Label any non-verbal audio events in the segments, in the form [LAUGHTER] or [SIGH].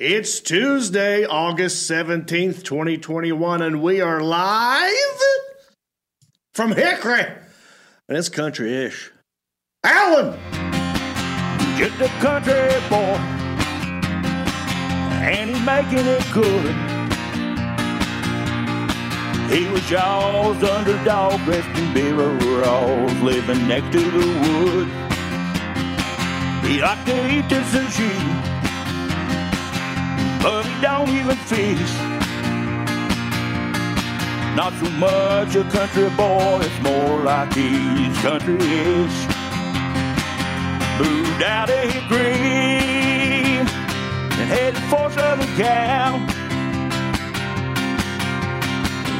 It's Tuesday, August 17th, 2021, and we are live from Hickory. And it's country ish. Alan! Get the country boy, and he's making it good. He was y'all's underdog, dressed in beer overalls, living next to the wood. He liked to eat the sushi, but he don't even fish. Not so much a country boy, it's more like he's country-ish moved out of Hickory and headed for Southern Cal.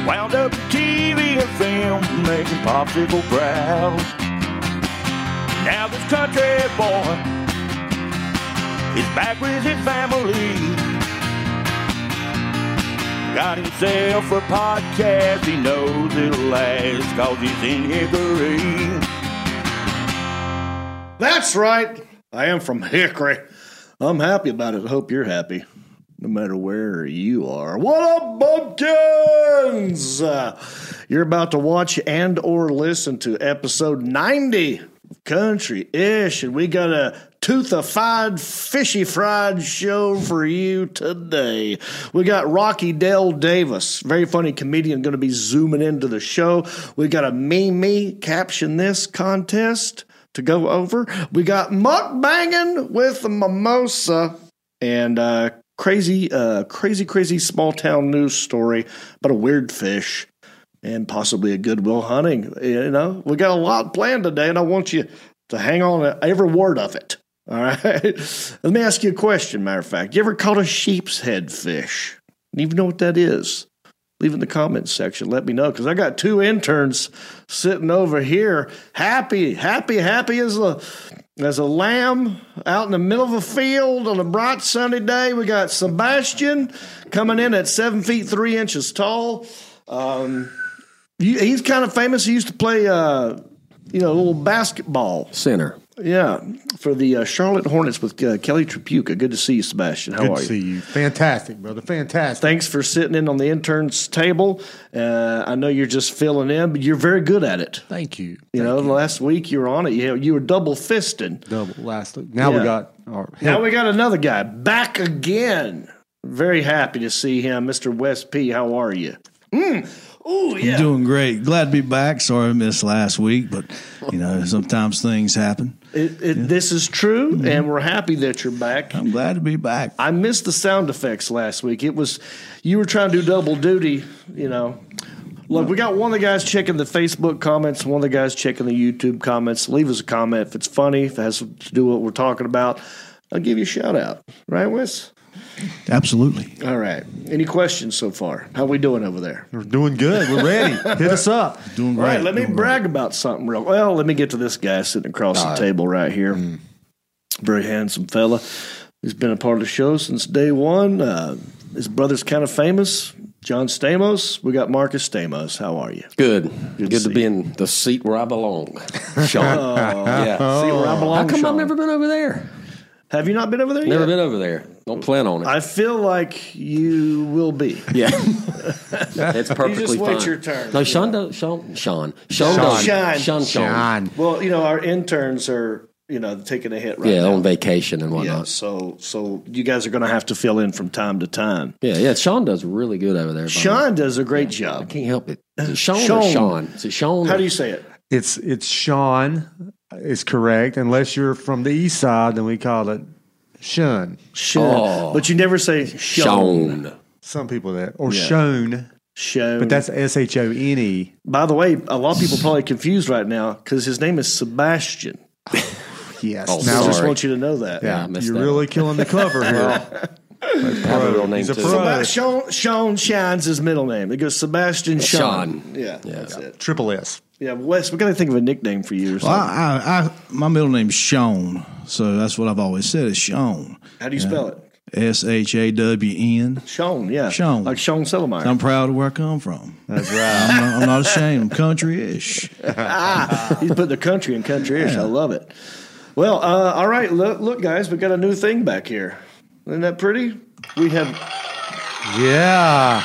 Wound up in TV and film, making popsicle proud. Now this country boy is back with his family. Got himself a podcast, he knows it'll last, cause he's in Hickory. That's right. I am from Hickory. I'm happy about it. I hope you're happy, no matter where you are. What up, bumpkins? Uh, you're about to watch and or listen to episode 90 of Country Ish, and we got a toothified, fishy fried show for you today. We got Rocky Dale Davis, very funny comedian, going to be zooming into the show. We got a Mimi caption this contest to go over. We got mukbanging with the mimosa and uh, crazy, uh, crazy, crazy small town news story about a weird fish and possibly a goodwill hunting. You know, we got a lot planned today, and I want you to hang on to every word of it. All right. Let me ask you a question. Matter of fact, you ever caught a sheep's head fish? Do you even know what that is? leave in the comments section. Let me know because I got two interns sitting over here, happy, happy, happy as a as a lamb out in the middle of a field on a bright sunny day. We got Sebastian coming in at seven feet three inches tall. Um, he's kind of famous. He used to play, uh, you know, a little basketball center. Yeah, for the uh, Charlotte Hornets with uh, Kelly Tripucka. Good to see you, Sebastian. How Good are to you? see you. Fantastic, brother. Fantastic. Thanks for sitting in on the interns table. Uh, I know you're just filling in, but you're very good at it. Thank you. You know, last week you were on it. You, you were double fisting. Double last. Week. Now Yeah. we got our Now we got another guy back again. Very happy to see him, Mr. West P. How are you? Mm. Oh yeah. Doing great. Glad to be back. Sorry I missed last week, but you know [LAUGHS] sometimes things happen. It, it, This is true, Mm-hmm. and we're happy that you're back. I'm glad to be back. I missed the sound effects last week. It was you were trying to do double duty, you know. Look, we got one of the guys checking the Facebook comments, one of the guys checking the YouTube comments. Leave us a comment if it's funny, if it has to do with what we're talking about. I'll give you a shout out. Right, Wes? Absolutely. All right. Any questions so far? How we doing over there? We're doing good. We're ready. Hit us up. Doing great. right, let me Doing brag about something real. Well, let me get to this guy sitting across the table right here. Very handsome fella. He's been a part of the show since day one. Uh, his brother's kind of famous. John Stamos. We got Marcus Stamos. How are you? Good. Good, to to, be in the seat where I belong, Sean. [LAUGHS] yeah. See where I belong. How come Sean? I've never been over there? Have you not been over there? Never yet? been over there. Don't plan on it. I feel like you will be. yeah, [LAUGHS] it's perfectly wait fine. your turn. No, Sean does. Sean. Sean. Sean. Sean. does- Sean. Sean. Sean. Well, you know, our interns are, you know, taking a hit right Yeah, now. on vacation and Yeah, whatnot. so so you guys are going to have to fill in from time to time. Yeah, yeah. Sean does really good over there. by the way. Sean does a great job. I can't help it. Is it Sean, Sean. or Sean? Is it Sean? How or- do you say it? It's it's Sean. Is correct. Unless you're from the east side, then we call it Shun. Sean. Oh. But you never say Sean. Sean? Some people that or Yeah. Shone, Sean. but that's S H O N E. By the way, a lot of people probably confused right now because his name is Sebastian. [LAUGHS] Yes. Oh, I just want you to know that. Yeah, yeah, missed you're that really killing the cover [LAUGHS] here. I have a real name He's a too. pro. Seba- Sean, Sean Shine's his middle name. It goes Sebastian Sean. Sean. Yeah, Yeah. that's it. Triple S. Yeah, Wes, we got to think of a nickname for you or Well. I, I, I, my middle name's Sean, so that's what I've always said is Sean. How do you spell it? S H A W N. Sean, yeah. Sean. Like Sean Sellemeyer. I'm proud of where I come from. That's right. I'm not, I'm not ashamed. I'm country-ish. ah, [LAUGHS] he's put the country in country-ish. I love it. Well, uh, all right. Look, look, guys, we got a new thing back here. Isn't that pretty? we have Yeah.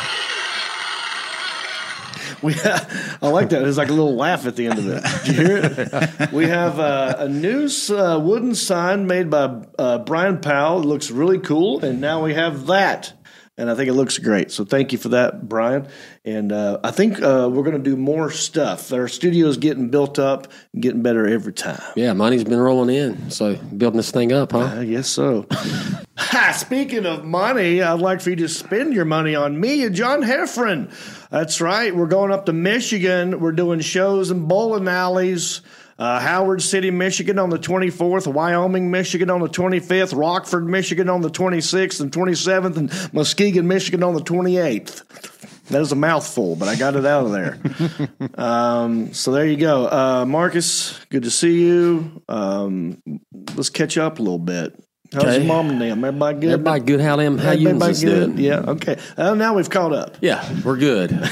We I like that. There's like a little laugh at the end of it. Did you hear it? [LAUGHS] We have uh, a new uh, wooden sign made by uh, Brian Powell. It looks really cool, and now we have that. And I think it looks great. So thank you for that, Brian. And uh, I think uh, we're going to do more stuff. Our studio is getting built up getting better every time. Yeah, money's been rolling in. So building this thing up, huh? I guess so. [LAUGHS] ha, speaking of money, I'd like for you to spend your money on me and John Heffron. That's right. We're going up to Michigan. We're doing shows in bowling alleys. Uh, Howard City, Michigan on the 24th, Wyoming, Michigan on the 25th, Rockford, Michigan on the 26th and 27th, and Muskegon, Michigan on the 28th. That is a mouthful, but I got it out of there. [LAUGHS] um, so there you go. Uh, Marcus, good to see you. Um, let's catch up a little bit. How's Okay. your mom and them? Everybody good? Everybody good. How them? How you Everybody doing? Yeah, okay. Uh, now we've caught up. Yeah, we're good. [LAUGHS]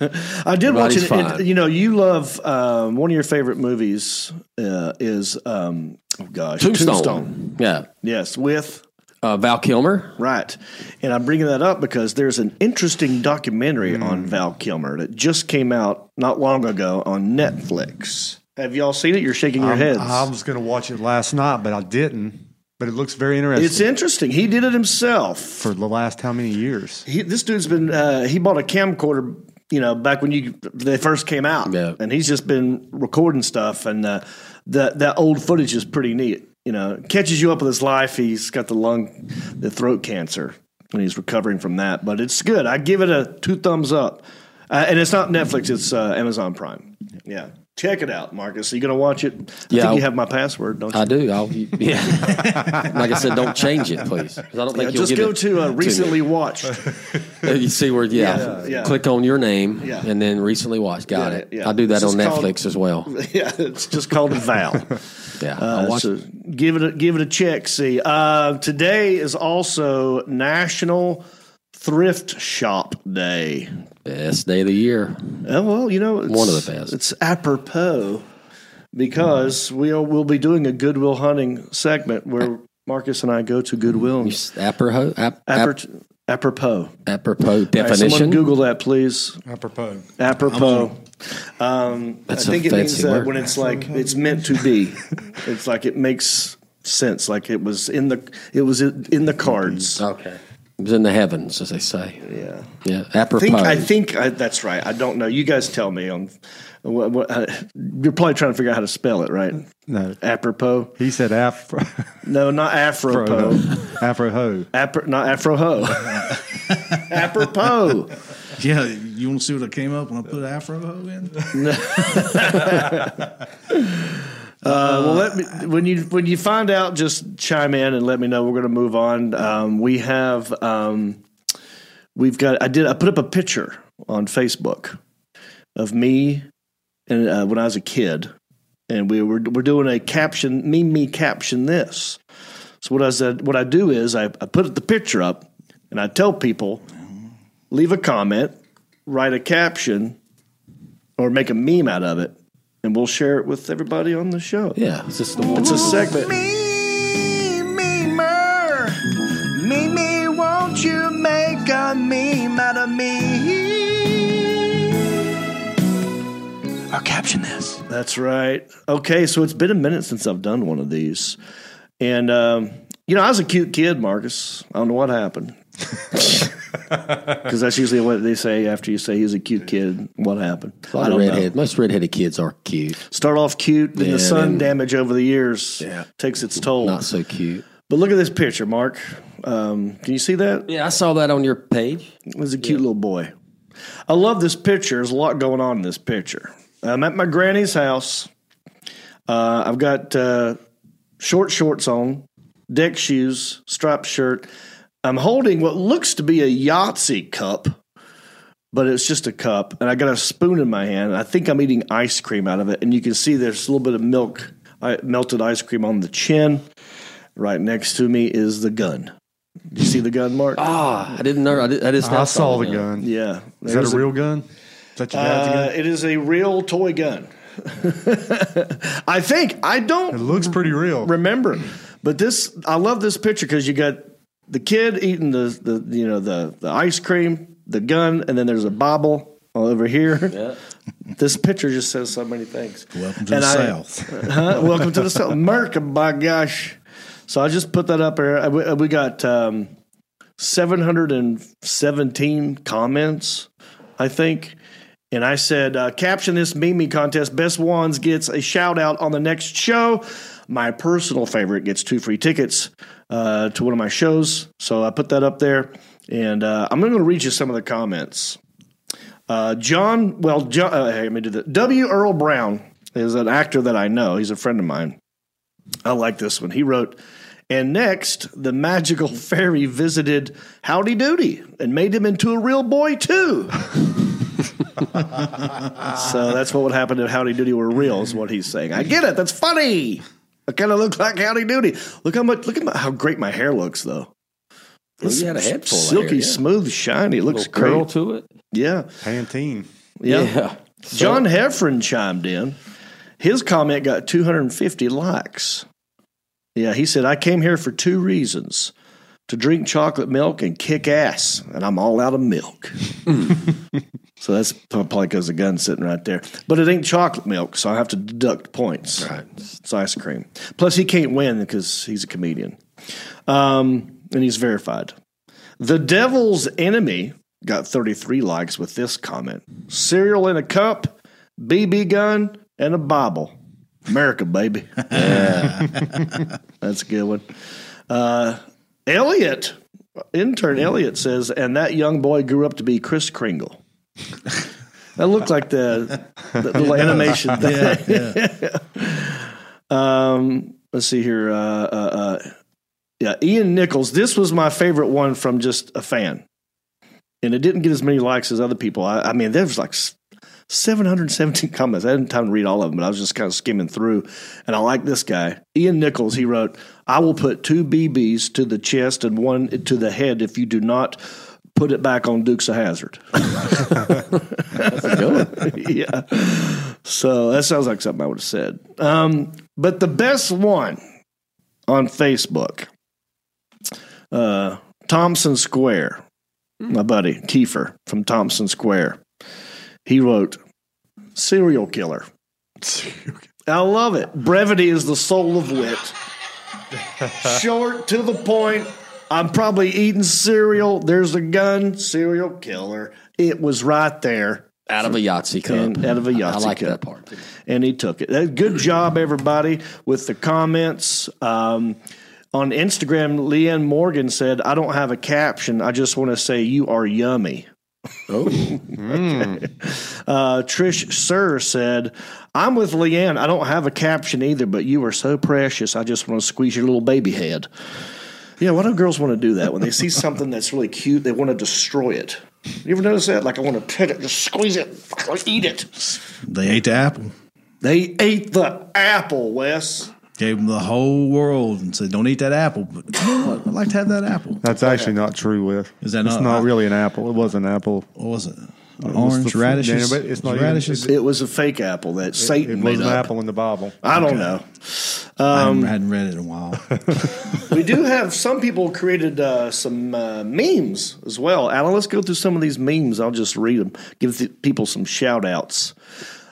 I did watch it. fine. it- You know, you love um, one of your favorite movies uh, is um, oh gosh, Tombstone. Yeah. Yes, with Uh, Val Kilmer. right. And I'm bringing that up because there's an interesting documentary Hmm. on Val Kilmer that just came out not long ago on Netflix. Have y'all seen it? You're shaking your I'm- heads. I was going to watch it last night, but I didn't. But it looks very interesting. it's interesting. He did it himself. for the last how many years? he, this dude's been uh, he bought a camcorder you know back when you they first came out. Yeah. and he's just been recording stuff and uh, that that old footage is pretty neat. You know catches you up with his life. He's got the lung the throat cancer and he's recovering from that. But it's good. I give it a two thumbs up. Uh, and it's not netflix. It's uh, amazon prime. Yeah check it out marcus are you gonna watch it i Yeah, think I'll- you have my password don't you I do. I'll, [LAUGHS] yeah. like I said, don't change it, please. 'Cause I don't think Yeah, you'll just give go it to uh, me. recently watched You see where, yeah, Yeah, yeah. click on your name Yeah. and then recently watched. Got Yeah, it. yeah. I do that It's on just called- Netflix as well. [LAUGHS] yeah it's just called a val [LAUGHS] Yeah, Uh, I'll watch so it. give it a, give it a check. See, uh, today is also National Thrift Shop Day. Best day of the year. Oh, well, you know, it's, One of the best. It's apropos because we'll we'll be doing a Goodwill hunting segment where Marcus and I go to Goodwill. And, Apropos, ap, ap, apro- apropos. apropos All right, definition. someone Google that, please. Apropos. Apropos. Um, I That's a think it means fancy uh, word. when it's like it's meant to be. [LAUGHS] it's like it makes sense. Like it was in the it was in the cards. okay. It was in the heavens, as they say. Yeah. Yeah, I apropos. think I think I, that's right. I don't know. You guys tell me on. What, what, uh, you're probably trying to figure out how to spell it, right? No. Apropos. He said afro. No, not afropos. afro ho. Apro, not afroho. [LAUGHS] apropos. Yeah, you want to see what I came up when I put Afro Ho in? [LAUGHS] [LAUGHS] Uh, well, let me when you when you find out, just chime in and let me know. We're going to move on. Um, we have um, we've got. I did. I put up a picture on Facebook of me and uh, when I was a kid, and we were we're doing a caption. Me me caption this. So what I said, what I do is I, I put the picture up, and I tell people leave a comment, write a caption, or make a meme out of it, and we'll share it with everybody on the show. yeah, it's just the one. It's a segment. Me, memer. Me, me, won't you make a meme out of me? Or caption this. That's right. Okay, so it's been a minute since I've done one of these. And, um, you know, I was a cute kid, Marcus. I don't know what happened. [LAUGHS] Because that's usually what they say after you say he's a cute kid. What happened? A lot I of don't redhead. know. Most redheaded kids are cute. Start off cute, then Yeah, the sun then- damage over the years Yeah. takes its toll. Not so cute. But look at this picture, Mark. Um, can you see that? Yeah, I saw that on your page. It was a cute little boy. I love this picture. There's a lot going on in this picture. I'm at my granny's house. Uh, I've got uh, short shorts on, deck shoes, striped shirt. I'm holding what looks to be a Yahtzee cup, but it's just a cup. And I got a spoon in my hand. I think I'm eating ice cream out of it. And you can see there's a little bit of milk, I, melted ice cream on the chin. Right next to me is the gun. You see the gun, Mark? Ah, I didn't know. I, did, I just now I saw the gun. Yeah. Is that a real gun? Is that your dad's Uh, gun? it is a real toy gun. [LAUGHS] I think I don't It looks pretty real. remember, but this I love this picture because you got the kid eating the, the you know the the ice cream, the gun, and then there's a bobble over here. Yeah. [LAUGHS] This picture just says so many things. Welcome to And the I- South. [LAUGHS] Huh? Welcome to the South. America, by gosh. So I just put that up there. Uh, We, we got um, 717 comments, I think. And I said, uh, caption this Mimi contest. Best ones gets a shout out on the next show. My personal favorite gets two free tickets uh, to one of my shows. So I put that up there. And uh, I'm going to read you some of the comments. Uh, John, well, John, uh, hey, let me do that. W. Earl Brown is an actor that I know. He's a friend of mine. I like this one. He wrote, and next, the magical [LAUGHS] fairy visited Howdy Doody and made him into a real boy, too. [LAUGHS] so that's what would happen if Howdy Doody were real, is what he's saying. I get it. That's funny. I kind of look like Howdy Doody. Look how much. Look at my, how great my hair looks, though. Well, you had a head full of silky, hair, yeah. smooth, shiny. It looks Little curl to it. Yeah, Pantene. yeah. [LAUGHS] John Heffron chimed in. His comment got 250 likes. Yeah, he said, I came here for two reasons to drink chocolate milk and kick ass, and I'm all out of milk. [LAUGHS] so that's probably because the gun's sitting right there. But it ain't chocolate milk, so I have to deduct points. Right. It's ice cream. Plus, he can't win because he's a comedian. Um, and he's verified. The Devil's Enemy got 33 likes with this comment cereal in a cup, BB gun, and a Bible. America, baby. [LAUGHS] Yeah. [LAUGHS] That's a good one. Uh, Elliot, intern Elliot says, and that young boy grew up to be Kris Kringle. [LAUGHS] That looked like the, the little animation thing. [LAUGHS] Um, let's see here. Uh, uh, uh, yeah, Ian Nichols. This was my favorite one from just a fan, and it didn't get as many likes as other people. I, I mean, there was like s- 717 comments. I didn't have time to read all of them, but I was just kind of skimming through, and I like this guy, Ian Nichols. He wrote, "I will put two BBs to the chest and one to the head if you do not." Put it back on Dukes of Hazzard. [LAUGHS] yeah. So that sounds like something I would have said. Um, but the best one on Facebook, uh, Thompson Square, my buddy Keifer from Thompson Square, he wrote, serial killer. [LAUGHS] I love it. Brevity is the soul of wit. Short to the point. I'm probably eating cereal. There's a gun. Serial killer. It was right there. Out of a Yahtzee cup. And out of a Yahtzee I like cup. that part. and he took it. Uh, Good job, everybody, with the comments. Um, on Instagram, Leanne Morgan said, I don't have a caption. I just want to say you are yummy. Oh, [LAUGHS] Uh, Trish Sir said, I'm with Leanne. I don't have a caption either, but you are so precious. I just want to squeeze your little baby head. Yeah, why do girls want to do that? When they see something that's really cute, they want to destroy it. You ever notice that? Like, I want to pet it, just squeeze it, eat it. They ate the apple, They ate the apple, Wes. gave them the whole world, and said, "Don't eat that apple." But you know what? I'd like to have that apple. That's actually not true, Wes. Is that It's not- not really an apple. It was an apple. What was it? Was Orange the- radishes. but it's not even- radishes. It was a fake apple that It Satan was made an up. apple in the Bible. I don't know. I Um, hadn't read it in a while. [LAUGHS] we do have some people created uh, some uh, memes as well. Alan, let's go through some of these memes. I'll just read them, give the people some shout outs.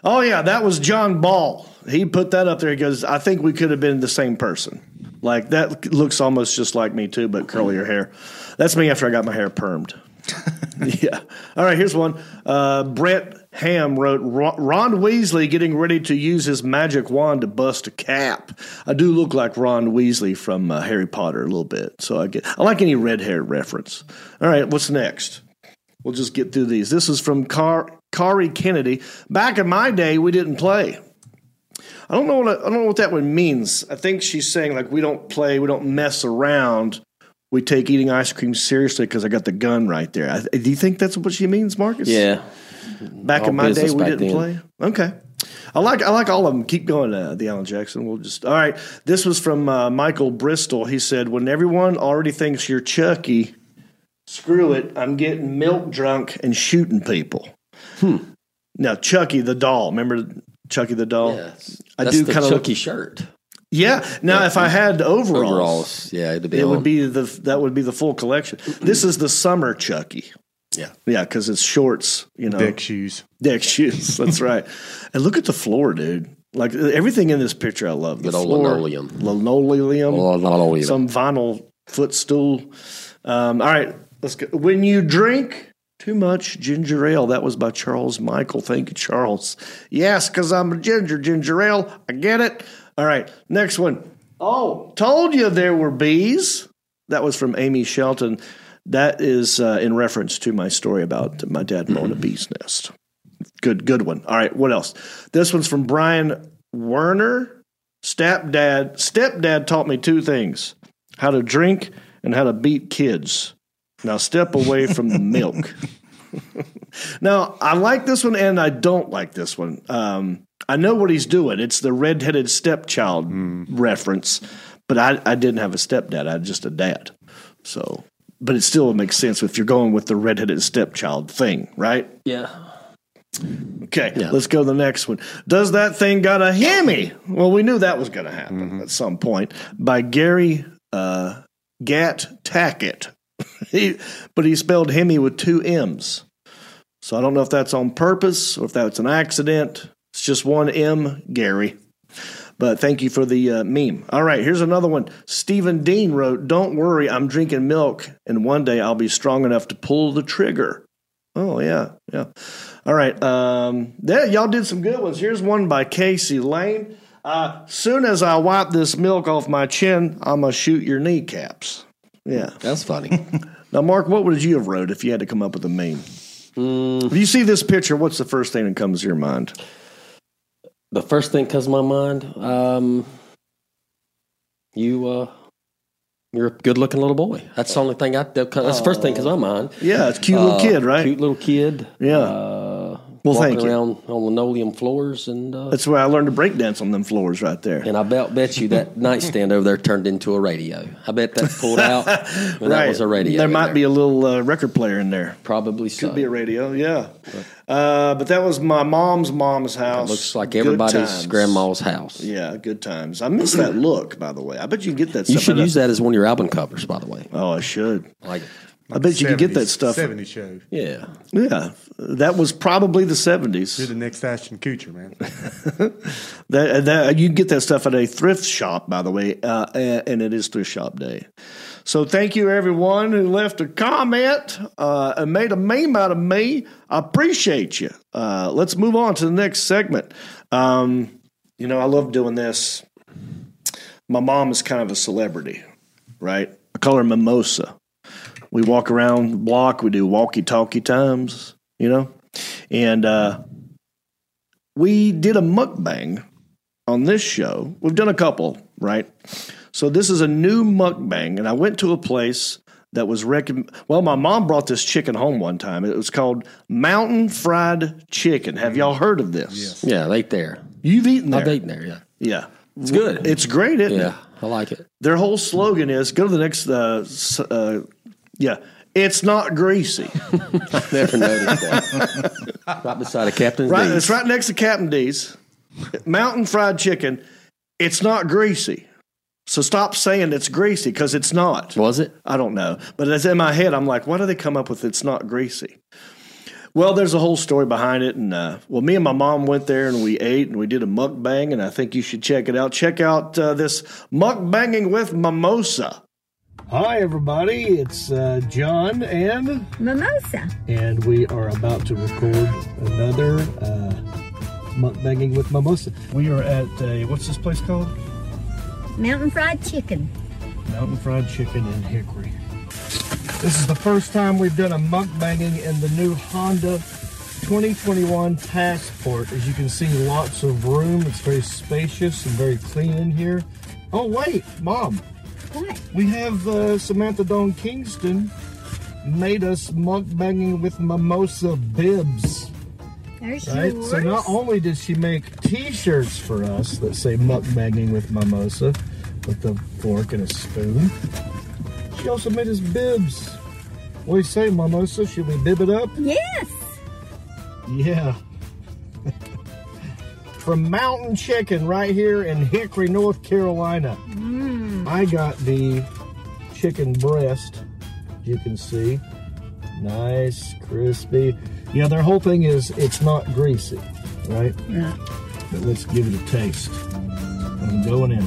Oh, yeah, that was John Ball. He put that up there. He goes, I think we could have been the same person. Like, that looks almost just like me, too, but curlier hair. That's me after I got my hair permed. [LAUGHS] yeah. All right, here's one. Uh, Brett Ham wrote Ron Weasley getting ready to use his magic wand to bust a cap. I do look like Ron Weasley from uh, Harry Potter a little bit, so I get I like any red hair reference. All right, what's next? We'll just get through these. This is from Car- Kari Kennedy. Back in my day, we didn't play. I don't know what I, I don't know what that one means. I think she's saying like we don't play, we don't mess around. We take eating ice cream seriously because I got the gun right there. I, do you think that's what she means, Marcus? yeah. Back All in my day, we didn't then. play. Okay. I like I like all of them. Keep going, uh, the Alan Jackson. We'll just all right. This was from uh, Michael Bristol. He said, "When everyone already thinks you're Chucky, screw it. I'm getting milk drunk and shooting people." Hmm. Now, Chucky the doll. Remember Chucky the doll? Yes. I do the kinda Chucky shirt. Yeah. Now, if I had overalls, Overalls, yeah, it'd be it on. would be the that would be the full collection. This is the summer Chucky. Yeah. Yeah, because it's shorts. You know, Dick shoes. deck shoes. [LAUGHS] That's right. And look at the floor, dude. Like everything in this picture, I love. The Good old floor, linoleum. linoleum, Oh, not only some vinyl footstool. Um, all right, let's go. When you drink too much ginger ale, that was by Charles Michael. Thank you, Charles. Yes, because I'm a ginger. Ginger ale. I get it. All right, next one. Oh, told you there were bees. That was from Amy Shelton. That is uh, in reference to my story about my dad mowing a bee's nest. Good, good one. All right, what else? This one's from Brian Werner. Stepdad, stepdad taught me two things: how to drink and how to beat kids. Now step away from the milk. [LAUGHS] now I like this one and I don't like this one. Um, I know what he's doing. It's the redheaded stepchild reference, but I, I didn't have a stepdad. I had just a dad. So, but it still makes sense if you're going with the redheaded stepchild thing, right? yeah. Okay, let's go to the next one. Does that thing got a Hemi? Well, we knew that was going to happen at some point by Gary uh, Gat Tackett. [LAUGHS] he, but he spelled Hemi with two M's. So I don't know if that's on purpose or if that's an accident. It's just one M, Gary. But thank you for the uh, meme. All right, here's another one. Stephen Dean wrote, Don't worry, I'm drinking milk, and one day I'll be strong enough to pull the trigger. Oh, yeah, yeah. All right. Um, there, y'all did some good ones. Here's one by Casey Lane. Uh, soon as I wipe this milk off my chin, I'm going to shoot your kneecaps. Yeah. That's funny. [LAUGHS] Now, Mark, what would you have wrote if you had to come up with a meme? If you see this picture, what's the first thing that comes to your mind? The first thing comes to my mind, um, you, uh, you're a good looking little boy. That's the only thing I, that's the first thing comes to my mind. Yeah, it's a cute little Uh, kid, right? Cute little kid. Yeah. Uh, Well, walking thank you. around on linoleum floors and, uh, That's where I learned to break dance on them floors right there. and I bet, bet you that [LAUGHS] nightstand over there turned into a radio. I bet that pulled out [LAUGHS] and that was a radio. There might be a little uh, record player in there. Probably so. Could be a radio, yeah. Uh, but that was my mom's mom's house. Looks like Good everybody's times. grandma's house. Yeah, good times. I miss that look, by the way. I bet you can get that You should use that as one of your album covers, by the way. Oh, I should. Like, I bet you could get that stuff. 70 show. yeah. Yeah, that was probably the 70s. You're the next Ashton Kutcher, man. [LAUGHS] That, that you can get that stuff at a thrift shop, by the way, uh, and it is thrift shop day. So thank you everyone who left a comment uh, and made a meme out of me. I appreciate you. Uh, let's move on to the next segment. Um, you know, I love doing this. My mom is kind of a celebrity, right? I call her Mimosa. We walk around the block. We do walkie-talkie times, you know, and uh, we did a mukbang on this show. We've done a couple, right? So this is a new mukbang, and I went to a place that was recommend. Well, my mom brought this chicken home one time. It was called Mountain Fried Chicken. Have y'all heard of this? Yeah, right there. You've eaten there, I've eaten there, yeah. yeah. It's good. It's great, isn't it? yeah, I like it. Their whole slogan is go to the next. Uh, uh, yeah, it's not greasy. [LAUGHS] I Never noticed that. right beside a Captain Right, D's. it's right next to Captain D's. Mountain fried chicken. It's not greasy. So stop saying it's greasy because it's not. Was it? I don't know. But it's in my head. I'm like, why do they come up with it's not greasy? Well, there's a whole story behind it. And uh, well, me and my mom went there and we ate and we did a mukbang. And I think you should check it out. Check out uh, this mukbanging with mimosa. Hi, everybody. It's uh, John and Mimosa. and we are about to record another uh, mukbanging with mimosa. We are at a what's this place called? Mountain fried chicken. Mountain Fried Chicken in Hickory. This is the first time we've done a mukbanging in the new Honda 2021 Passport. As you can see, lots of room. It's very spacious and very clean in here. Oh wait, Mom, What? we have uh, Samantha Dawn Kingston made us mukbanging with mimosa bibs. There's Right? yours. So not only did she make T-shirts for us that say "mukbanging with mimosa" with a fork and a spoon, she also made us bibs. What do you say, mimosa? Should we bib it up? Yes. Yeah. From Mountain Chicken right here in Hickory, North Carolina. Mm. I got the chicken breast, you can see. Nice, crispy. Yeah, their whole thing is it's not greasy, right? Yeah. But let's give it a taste. I'm going in.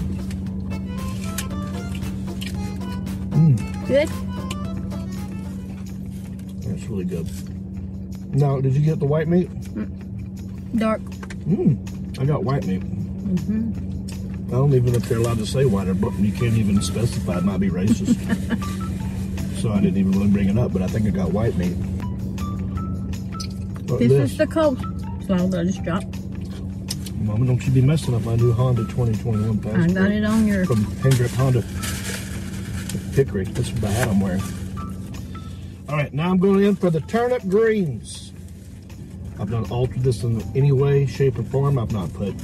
Mmm. Good. That's really good. Now, did you get the white meat? Mm. Dark. Mm. I got white meat. Mm-hmm. I don't even know if they're allowed to say white or but you can't even specify. It might be racist. [LAUGHS] so I didn't even really bring it up, but I think I got white meat. What This this? is the slaw that I just dropped. Mama, don't you be messing up my new Honda 2021 passport. I got it on your. From Hendrick Honda. Hickory. That's the hat I'm wearing. All right, now I'm going in for the turnip greens. I've not altered this in any way, shape, or form. I've not put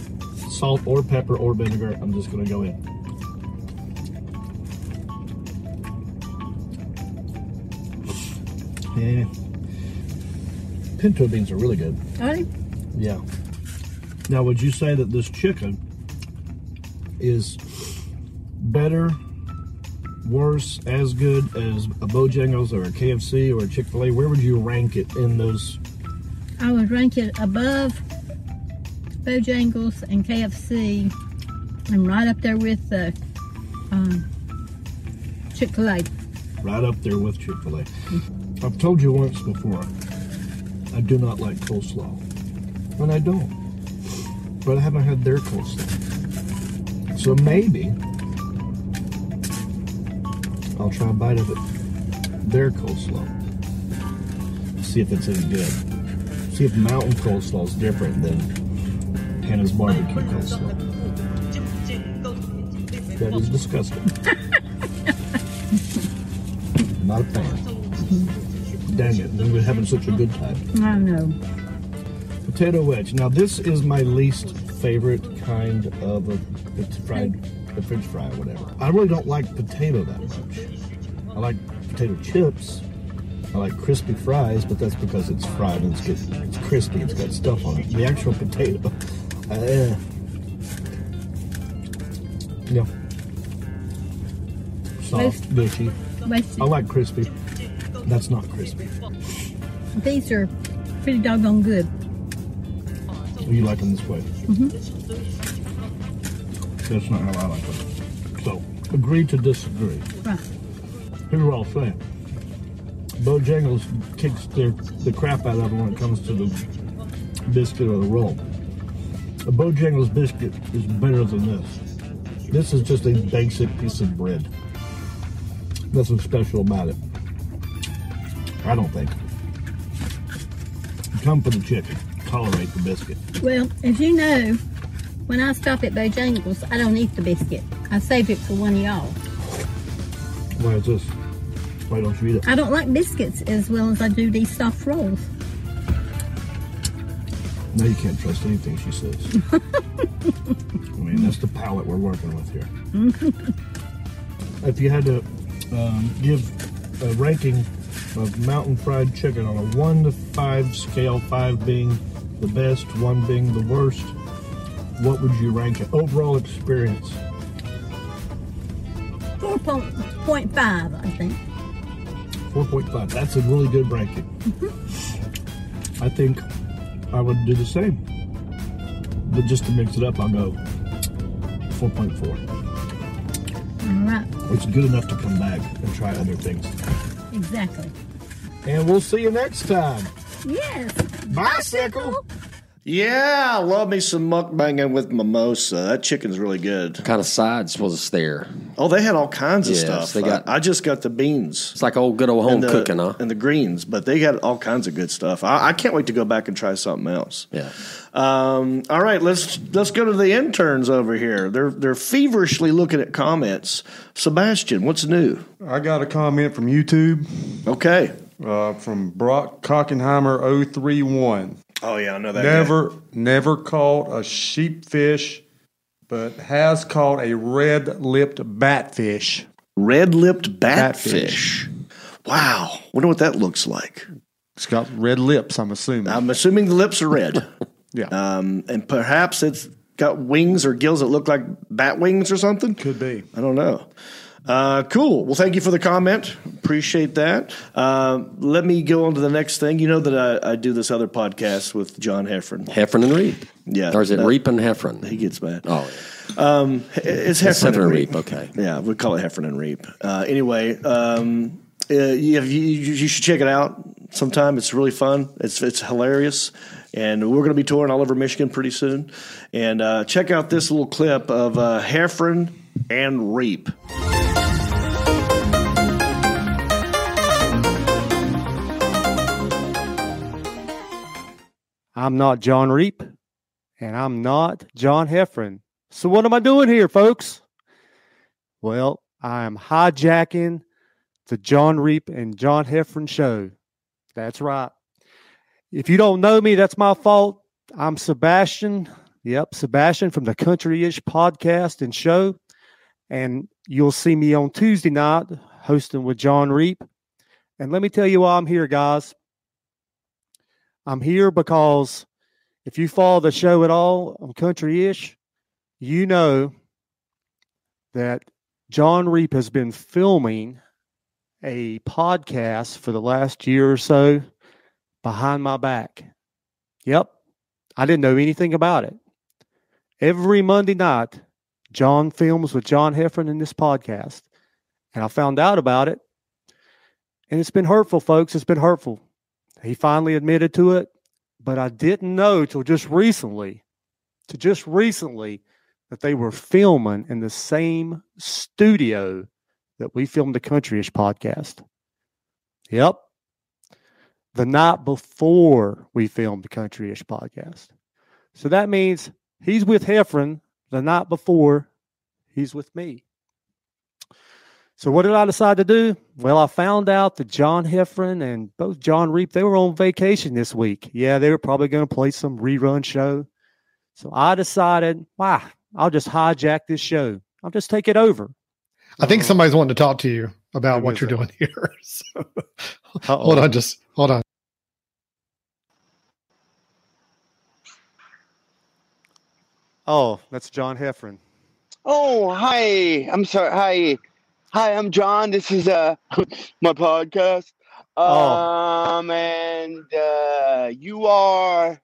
salt or pepper or vinegar. I'm just going to go in. Yeah. Pinto beans are really good. Are they? Yeah. Now, would you say that this chicken is better, worse, as good as a Bojangles or a KFC or a Chick Fil A? Where would you rank it in those? I would rank it above Bojangles and KFC, and right up there with the um, Chick Fil A. Right up there with Chick Fil A. I've told you once before, I do not like coleslaw, and I don't. But I haven't had their coleslaw, so maybe I'll try a bite of it. Their coleslaw. See if it's any good. See if mountain coleslaw is different than Hannah's barbecue coleslaw. That is disgusting. [LAUGHS] Not a fan. Dang it, we were having such a good time. I know. Potato wedge. Now, this is my least favorite kind of a fried, a French fry or whatever. I really don't like potato that much. I like potato chips. I like crispy fries, but that's because it's fried and it's, get, it's crispy. It's got stuff on it. The actual potato, uh, yeah, soft, mushy. I like crispy. That's not crispy. These are pretty doggone good. You like them this way. That's not how I like them. So, agree to disagree. Right. Here's what I'll say. Bojangles kicks their, the crap out of them when it comes to the biscuit or the roll. A Bojangles biscuit is better than this. This is just a basic piece of bread. Nothing special about it. I don't think. Come for the chicken. Tolerate the biscuit. Well, as you know, when I stop at Bojangles, I don't eat the biscuit. I save it for one of y'all. Why is this? Why don't you eat it? I don't like biscuits as well as I do these soft rolls. Now you can't trust anything she says. [LAUGHS] I mean, that's the palate we're working with here. if you had to um, give a ranking of mountain fried chicken on a one to five scale, five being the best, one being the worst, what would you rank it? Overall experience. 4.5, I think. 4.5. That's a really good ranking. Mm-hmm. I think I would do the same. But just to mix it up, I'll go 4.4. All right. It's good enough to come back and try other things. Exactly. And we'll see you next time. Yes. Bicycle. Yeah, I love me some mukbanging with mimosa. That chicken's really good. What kind of sides was there? Oh, they had all kinds of Yes, stuff. they got- I, I just got the beans. It's like old good old home and the, cooking, huh? And the greens, but they got all kinds of good stuff. I, I can't wait to go back and try something else. Yeah. Um, all right, let's let's go to the interns over here. They're they're feverishly looking at comments. Sebastian, what's new? I got a comment from YouTube Okay. uh, from Brock Cockenheimer 031. Oh yeah, I know that. guy. Never, never caught a sheepfish, but has caught a red-lipped batfish. red-lipped Batfish. batfish. Wow, wonder what that looks like. It's got red lips. I'm assuming. I'm assuming the lips are red. [LAUGHS] Yeah. Um, and perhaps it's got wings or gills that look like bat wings or something. Could be. I don't know. Uh, cool. Well, thank you for the comment. Appreciate that. Uh, let me go on to the next thing. You know that I, I do this other podcast with John Heffron. Heffron and Reap. Yeah, Or is it that- Reap and Heffron? He gets mad. Oh, yeah. um, It's Heffron Heffron and and Reap. Reap. Okay. Yeah, we call it Heffron and Reap. Uh, anyway, um, uh, you, you, you should check it out sometime. It's really fun. It's it's hilarious, and we're going to be touring all over Michigan pretty soon. And uh, check out this little clip of uh, Heffron and Reap. I'm not John Reap, and I'm not John Heffron. So what am I doing here, folks? Well, I am hijacking the John Reap and John Heffron show. That's right. If you don't know me, that's my fault. I'm Sebastian. Yep, Sebastian from the Country Ish podcast and show. And you'll see me on Tuesday night hosting with John Reap. And let me tell you why I'm here, guys. I'm here because if you follow the show at all on Country Ish, you know that John Reap has been filming a podcast for the last year or so behind my back. Yep. I didn't know anything about it. Every Monday night, John films with John Heffron in this podcast. And I found out about it. And it's been hurtful, folks. It's been hurtful. He finally admitted to it, but I didn't know till just recently, to just recently, that they were filming in the same studio that we filmed the Countryish podcast. Yep. The night before we filmed the Countryish podcast. So that means he's with Heffron the night before he's with me. So what did I decide to do? Well, I found out that John Heffron and both John Reap they were on vacation this week. Yeah, they were probably going to play some rerun show. So I decided, wow, I'll just hijack this show. I'll just take it over. I think uh-huh. somebody's wanting to talk to you about what you're that? doing here. [LAUGHS] So, Uh-oh. hold on, just hold on. Oh, that's John Heffron. Oh, hi. I'm sorry. Hi. Hi, I'm John. This is uh [LAUGHS] my podcast. Oh. Um and uh you are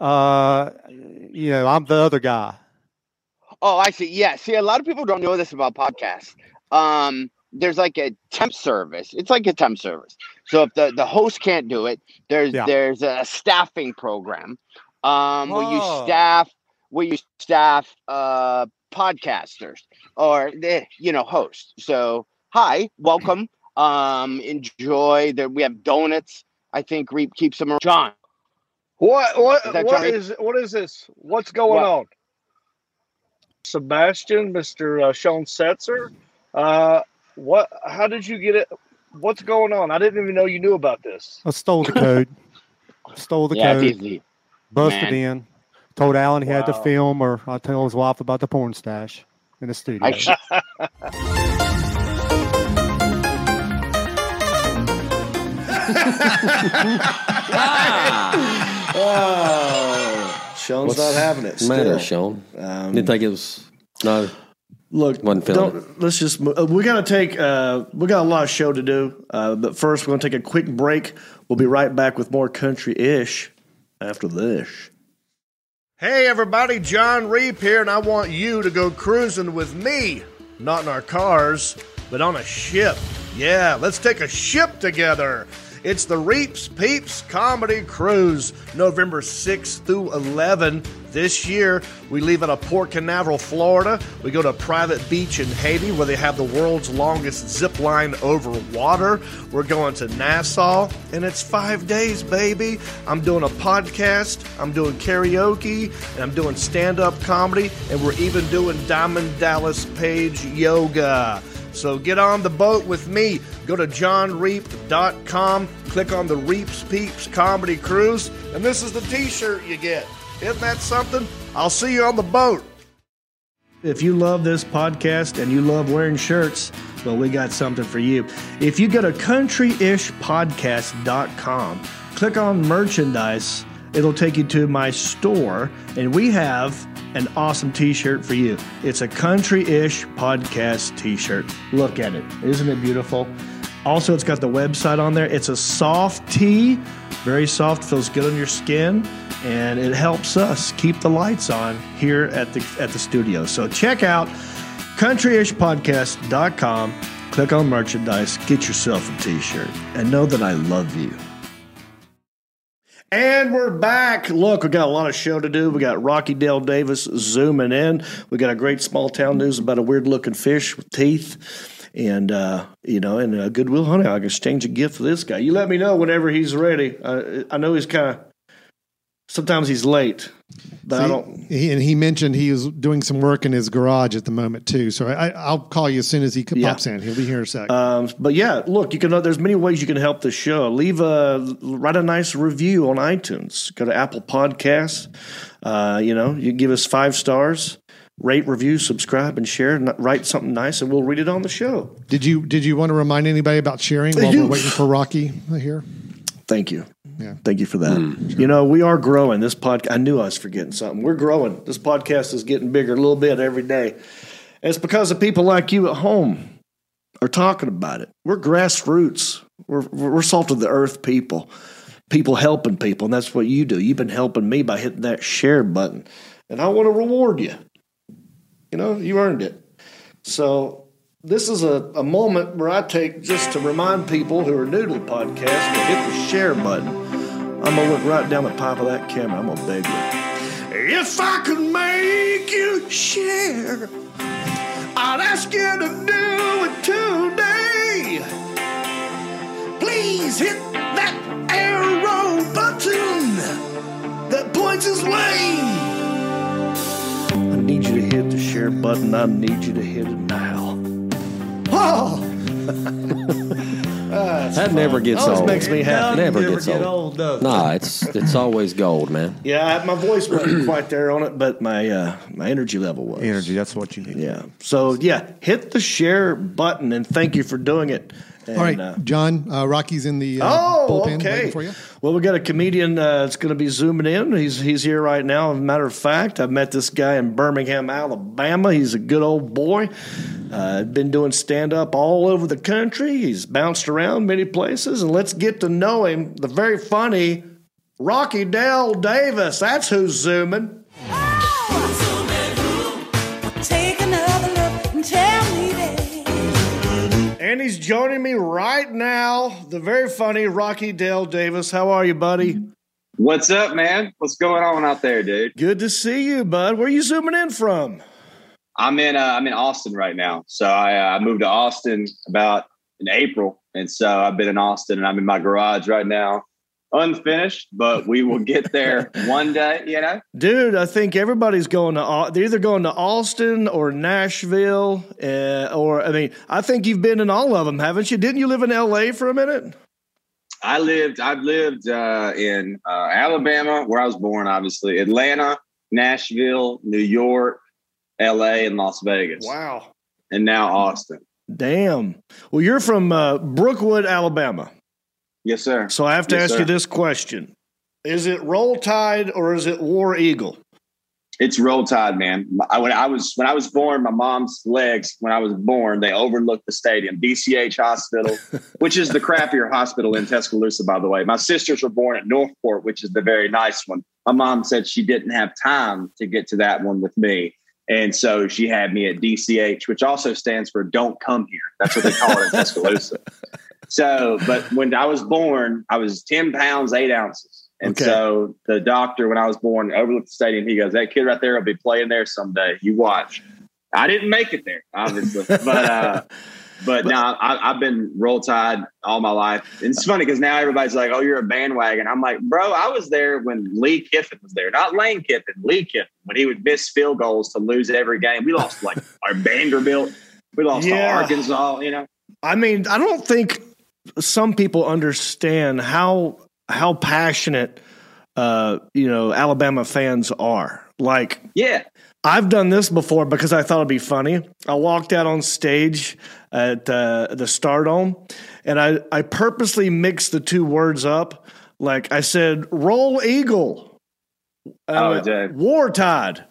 Uh, you know, I'm the other guy. Oh, I see. Yeah. See, a lot of people don't know this about podcasts. Um there's like a temp service. It's like a temp service. So if the, the host can't do it, there's Yeah. there's a staffing program um where you Oh. staff where you staff uh podcasters or the you know hosts. So hi, welcome. Um enjoy that we have donuts. I think Reap keeps them around. John. What what Is that what Johnny? is what is this? What's going What? on? Sebastian, Mr. Uh, Sean Setzer, uh, what? How did you get it? What's going on? I didn't even know you knew about this. I stole the code. [LAUGHS] stole the yeah, code. busted man. in. Told Alan he had to film, or I tell his wife about the porn stash in the studio. I sh- Oh, [LAUGHS] Sean's What's not having it. What's matter. Sean? Um, Didn't think it was. No. Look, Wasn't feeling don't, let's just. Uh, we got to take. Uh, we got a lot of show to do, uh, but first we're going to take a quick break. We'll be right back with more country ish after this. Hey everybody, John Reap here, and I want you to go cruising with me. Not in our cars, but on a ship. Yeah, let's take a ship together. It's the Reaps Peeps Comedy Cruise, November 6th through 11 this year. We leave out of Port Canaveral, Florida. We go to private beach in Haiti where they have the world's longest zip line over water. We're going to Nassau, and it's five days, baby. I'm doing a podcast, I'm doing karaoke, and I'm doing stand up comedy, and we're even doing Diamond Dallas Page yoga. So get on the boat with me. Go to johnreap.com, click on the Reaps Peeps Comedy Cruise, and this is the t shirt you get. Isn't that something? I'll see you on the boat. If you love this podcast and you love wearing shirts, well, we got something for you. If you go to countryishpodcast.com, click on merchandise, it'll take you to my store, and we have an awesome t shirt for you. It's a country ish podcast t shirt. Look at it. Isn't it beautiful? Also, it's got the website on there. It's a soft tee, very soft, feels good on your skin, and it helps us keep the lights on here at the at the studio. So check out countryishpodcast.com. Click on merchandise, get yourself a t-shirt, and know that I love you. And we're back. Look, we got a lot of show to do. We got Rocky Dale Davis zooming in. We got a great small town news about a weird looking fish with teeth. And, uh, you know, and uh, Goodwill Hunting. I can exchange a gift for this guy. You let me know whenever he's ready. Uh, I know he's kind of, sometimes he's late, but I don't. He, and he mentioned he was doing some work in his garage at the moment too. So I, I'll call you as soon as he Yeah. pops in. He'll be here in a sec. Um, but yeah, look, you can. There's many ways you can help the show. Leave a write a nice review on iTunes. Go to Apple Podcasts. Uh, you know, you give us five stars. Rate, review, subscribe, and share. And write something nice, and we'll read it on the show. did you did you want to remind anybody about sharing while we're waiting for Rocky here? Thank you. Yeah. Thank you for that. Mm. You know, we are growing. This podcast, I knew I was forgetting something. We're growing. This podcast is getting bigger a little bit every day. And it's because of people like you at home are talking about it. We're grassroots. We're, we're salt of the earth people, people helping people. And that's what you do. You've been helping me by hitting that share button. And I want to reward you. You know, you earned it. So this is a, a moment where I take just to remind people who are new to the podcast to hit the share button. I'm gonna look right down the pipe of that camera. I'm gonna beg you. If I could make you share, I'd ask you to do it today. Please hit that arrow button that points his way. I need you to hit the share button. I need you to hit it now. [LAUGHS] Oh! [LAUGHS] That never gets Always old. makes me happy. Never, Never gets get old. Nah, it's it's always gold, man. Yeah, my voice wasn't [CLEARS THROAT] quite there on it, but my uh, my energy level was. Energy, that's what you need. Yeah. So yeah, hit the share button and thank you for doing it. And, All right, uh, John. Uh, Rocky's in the uh, Oh, bullpen okay. waiting for you. Well, we got a comedian uh, that's going to be zooming in. He's he's here right now. As a matter of fact, I met this guy in Birmingham, Alabama. He's a good old boy. Uh, been doing stand up all over the country. He's bounced around many places, and let's get to know him. The very funny Rocky Dale Davis. That's who's zooming. And he's joining me right now. The very funny Rocky Dale Davis. How are you, buddy? What's up, man? What's going on out there, dude? Good to see you, bud. Where are you zooming in from? I'm in uh, I'm in Austin right now. So I, uh, I moved to Austin about in April, and so I've been in Austin, and I'm in my garage right now, unfinished, but we will get there [LAUGHS] one day. You know, Dude, I think everybody's going to they're either going to Austin or Nashville, uh, or I mean, I think you've been in all of them, haven't you? Didn't you live in L.A. for a minute? I lived I've lived uh, in uh, Alabama, where I was born, obviously, Atlanta, Nashville, New York, L.A., and Las Vegas. Wow, and now Austin. Damn. Well, you're from uh, Brookwood, Alabama. Yes, sir. So I have to Yes, ask sir. you this question: Is it Roll Tide or is it War Eagle? It's roll tide, man. I, when I was when I was born, my mom's legs. When I was born, they overlooked the stadium, DCH Hospital, [LAUGHS] which is the crappier hospital in Tuscaloosa, by the way. My sisters were born at Northport, which is the very nice one. My mom said she didn't have time to get to that one with me, and so she had me at DCH, which also stands for "Don't Come Here." That's what they call it in [LAUGHS] Tuscaloosa. So, but when I was born, I was 10 pounds, eight ounces. And Okay. so the doctor, when I was born, overlooked the stadium. He goes, That kid right there will be playing there someday. You watch. I didn't make it there, obviously. [LAUGHS] but, uh, but now I, I've been roll tide all my life. And it's funny because now everybody's like, Oh, you're a bandwagon. I'm like, Bro, I was there when Leigh Tiffin was there, not Lane Kiffin, Leigh Tiffin, when he would miss field goals to lose every game. We lost like our Vanderbilt, we lost to Arkansas, you know. I mean, I don't think some people understand how how passionate uh, you know Alabama fans are. Like, yeah, I've done this before because I thought it'd be funny. I walked out on stage at uh, the Stardome, and I I purposely mixed the two words up. Like I said, roll eagle. Oh, Uh, did. War Tide.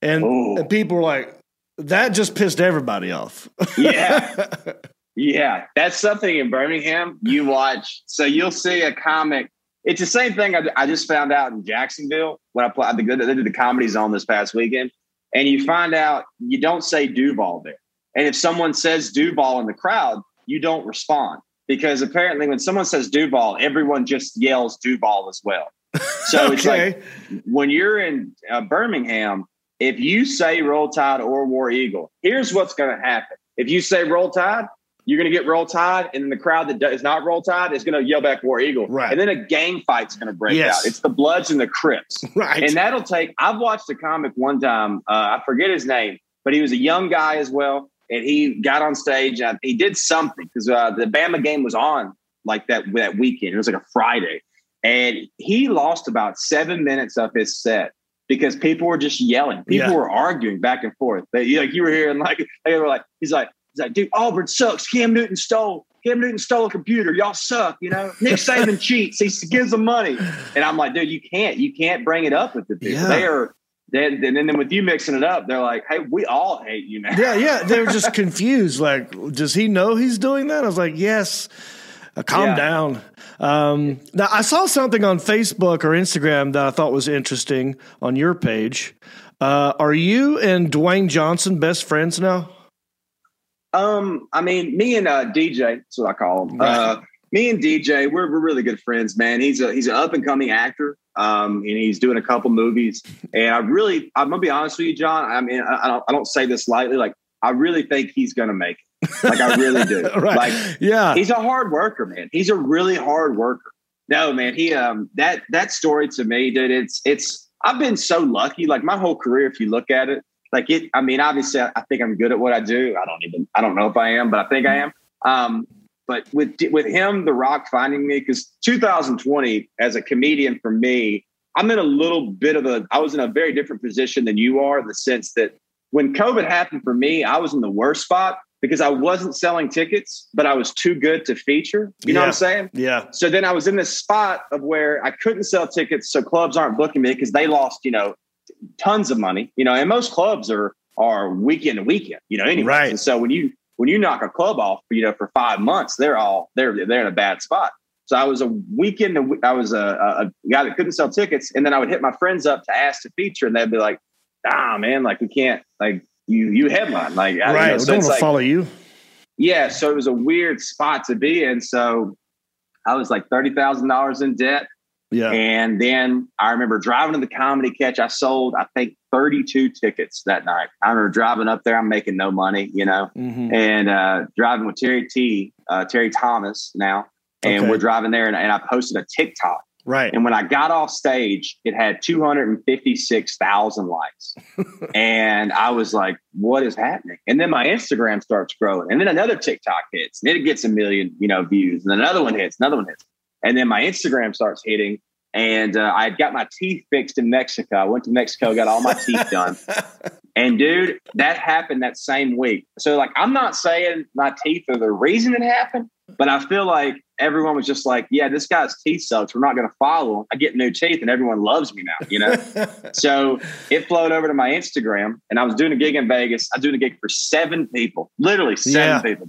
And, and people were like, that just pissed everybody off. Yeah. [LAUGHS] Yeah, that's something in Birmingham. You watch, so you'll see a comic. It's the same thing I, I just found out in Jacksonville when I played. They did the comedy zone this past weekend, and you find out you don't say Duval there. And if someone says Duval in the crowd, you don't respond because apparently when someone says Duval, everyone just yells Duval as well. So [LAUGHS] it's like when you're in uh, Birmingham, if you say Roll Tide or War Eagle, here's what's going to happen. If you say Roll Tide, you're going to get Roll Tide, and then the crowd that does not Roll Tide is going to yell back War Eagle. Right. And then a gang fight's going to break Yes. out. It's the Bloods and the Crips. [LAUGHS] Right. And that'll take, I've watched a comic one time, uh, I forget his name, but he was a young guy as well. And he got on stage and he did something because uh, the Bama game was on like that, that weekend. It was like a Friday. And he lost about seven minutes of his set because people were just yelling. People Yeah. were arguing back and forth. They, like you were hearing, like they were like, he's like, he's like, dude, Auburn sucks. Cam Newton stole. Cam Newton stole a computer. Y'all suck. You know, Nick [LAUGHS] Saban cheats. He gives them money. And I'm like, dude, you can't, you can't bring it up with the people. Yeah. They are. Then, and then with you mixing it up, they're like, "Hey, we all hate you now." yeah, yeah. They were just [LAUGHS] confused. Like, does he know he's doing that? I was like, yes. Uh, calm Yeah. down. Um, now, I saw something on Facebook or Instagram that I thought was interesting on your page. Uh, are you and Dwayne Johnson best friends now? Um, I mean, me and uh, DJ, that's what I call him. Uh, me and DJ, we're we're really good friends, man. He's a he's an up and coming actor. Um, and he's doing a couple movies. And I really, I'm gonna be honest with you, John. I mean, I, I don't I don't say this lightly. Like, I really think he's gonna make it. Like, I really do. [LAUGHS] Right. Like, Yeah. he's a hard worker, man. He's a really hard worker. No, man, he um that that story to me, dude, it's it's I've been so lucky. Like my whole career, if you look at it, like it, I mean, obviously I, I think I'm good at what I do. I don't even I don't know if I am, but I think I am. Um, but with with him, The Rock finding me, because 2020 as a comedian for me, I'm in a little bit of a I was in a very different position than you are, in the sense that when COVID happened for me, I was in the worst spot because I wasn't selling tickets, but I was too good to feature. You know what I'm saying? Yeah. So then I was in this spot of where I couldn't sell tickets, so clubs aren't booking me because they lost, you know, tons of money. You know, and most clubs are are weekend to weekend. You know, anyway. Right. And so when you when you knock a club off, you know, for five months, they're all they're they're in a bad spot. So I was a weekend. I was a, a, guy that couldn't sell tickets, and then I would hit my friends up to ask to feature, and they'd be like, "Ah, man, like we can't, like you you headline, like I- you right. know, so don't it's want to like- follow you. yeah, so it was a weird spot to be in. So I was like thirty thousand dollars in debt, Yeah. and then I remember driving to the comedy catch. I sold, I think, thirty-two tickets that night. I remember driving up there. I'm making no money, you know, Mhm. and uh, driving with Terry T, uh, Terry Thomas now, and Okay. we're driving there, and, and I posted a TikTok. Right. And when I got off stage, it had 256,000 likes. [LAUGHS] and I was like, what is happening? And then my Instagram starts growing. And then another TikTok hits and it gets a million, you know, views. And then another one hits, another one hits. And then my Instagram starts hitting. And uh, I had got my teeth fixed in Mexico. I went to Mexico, got all my teeth done. [LAUGHS] And dude, that happened that same week. So like, I'm not saying my teeth are the reason it happened, but I feel like everyone was just like, yeah, this guy's teeth sucks. We're not going to follow him. I get new teeth and everyone loves me now, you know? [LAUGHS] so it flowed over to my Instagram and I was doing a gig in Vegas. I was doing a gig for seven people, literally seven Yeah. people.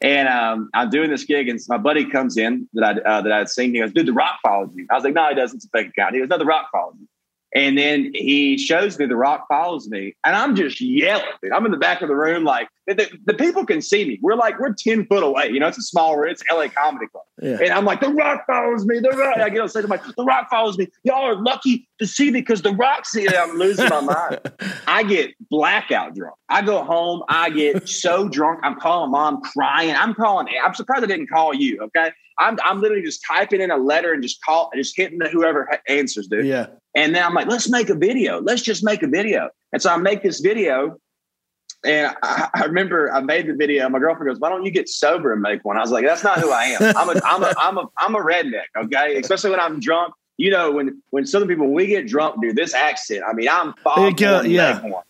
And um, I'm doing this gig, and my buddy comes in that I uh, that I had seen. He goes, "Dude, The Rock follows you." I was like, "No, he doesn't. It's a fake account." He goes, "No, The Rock follows you." And then he shows me The Rock follows me, and I'm just yelling. Dude. I'm in the back of the room, like the, the, people can see me. We're like we're ten foot away. You know, it's a small room. It's LA Comedy Club, Yeah. and I'm like, "The Rock follows me." The Rock. I get on stage. I'm like, "The Rock follows me." Y'all are lucky to see me because The Rock's here. I'm losing my mind. [LAUGHS] I get blackout drunk. I go home. I get so drunk. I'm calling mom, crying. I'm calling. I'm surprised I didn't call you. Okay, I'm I'm literally just typing in a letter and just call, and just hitting whoever answers, dude. Yeah. And then I'm like, let's make a video. Let's just make a video. And so I make this video. And I, I remember I made the video. My girlfriend goes, "Why don't you get sober and make one?" I was like, "That's not who I am. I'm a, I'm a, I'm a, I'm a redneck. Okay, especially when I'm drunk. You know, when when Southern people when we get drunk, dude, this accent. I mean, I'm Yeah, foghorn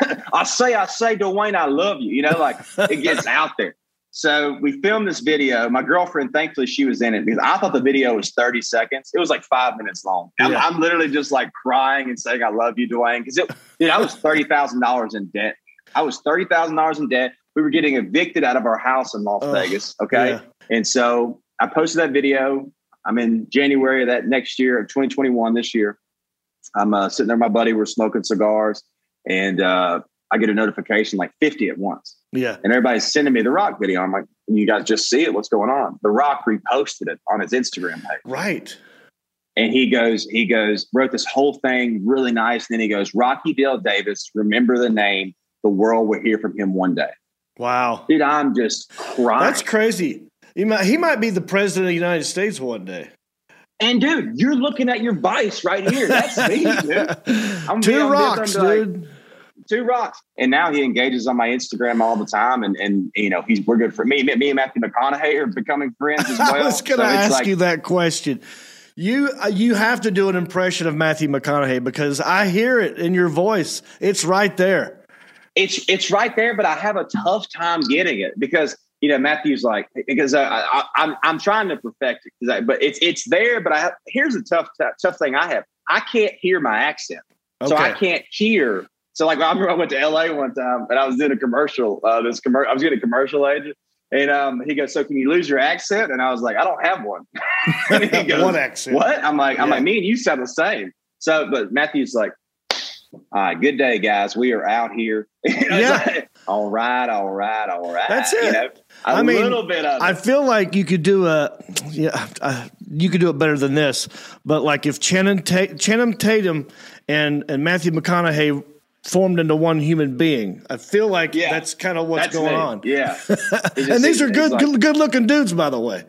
[LAUGHS] yeah. I say, I say, Dwayne, I love you. You know, like it gets out there. So we filmed this video. My girlfriend, thankfully, she was in it because I thought the video was 30 seconds. It was like five minutes long. I'm, Yeah. I'm literally just like crying and saying, I love you, Dwayne. Because dude, I was $30,000 in debt. I was $30,000 in debt. We were getting evicted out of our house in Las Vegas. Okay. yeah. And so I posted that video. I'm in January of that next year of 2021, this year. I'm uh, sitting there, my buddy, we're smoking cigars, and uh, I get a notification like 50 at once. Yeah. And everybody's sending me the Rock video. I'm like, you guys just see it? What's going on? The Rock reposted it on his Instagram page. Right. And he goes, he goes, wrote this whole thing really nice. And then he goes, Rocky Dale Davis, remember the name. The world will hear from him one day. Wow. Dude, I'm just crying. That's crazy. He might, he might be the president of the United States one day. And dude, you're looking at your vice right here. That's me, dude. [LAUGHS] I'm Two rocks, like, dude. Two rocks. And now he engages on my Instagram all the time. And, and you know, he's we're good for me. Me and Matthew McConaughey are becoming friends as [LAUGHS] well. I was going to So ask like- you that question. You uh, you have to do an impression of Matthew McConaughey because I hear it in your voice. It's right there. it's it's right there, but I have a tough time getting it because you know Matthew's like because I, I, I'm I'm trying to perfect it, I, but it's it's there. But I have, here's a tough tough thing I have. I can't hear my accent, so I can't hear. So like I remember I went to LA one time and I was doing a commercial. Uh, this commercial I was getting a commercial agent. And um, he goes, so can you lose your accent? And I was like, I don't have one. [LAUGHS] he [LAUGHS] goes, One accent. What? I'm like, I'm like, me and you sound the same. So, but Matthew's like, all right, good day, guys. We are out here. [LAUGHS] You Yeah. like, all right, all right, all right. That's You it. know, a I mean, little bit of it. I feel like you could do a, yeah, uh, you could do it better than this. But like if Channing, Ta- Channing Tatum and and Matthew McConaughey formed into one human being, I feel like Yeah. that's kind of what's going me. on. Yeah. [LAUGHS] And these are good, like- good, good looking dudes, by the way.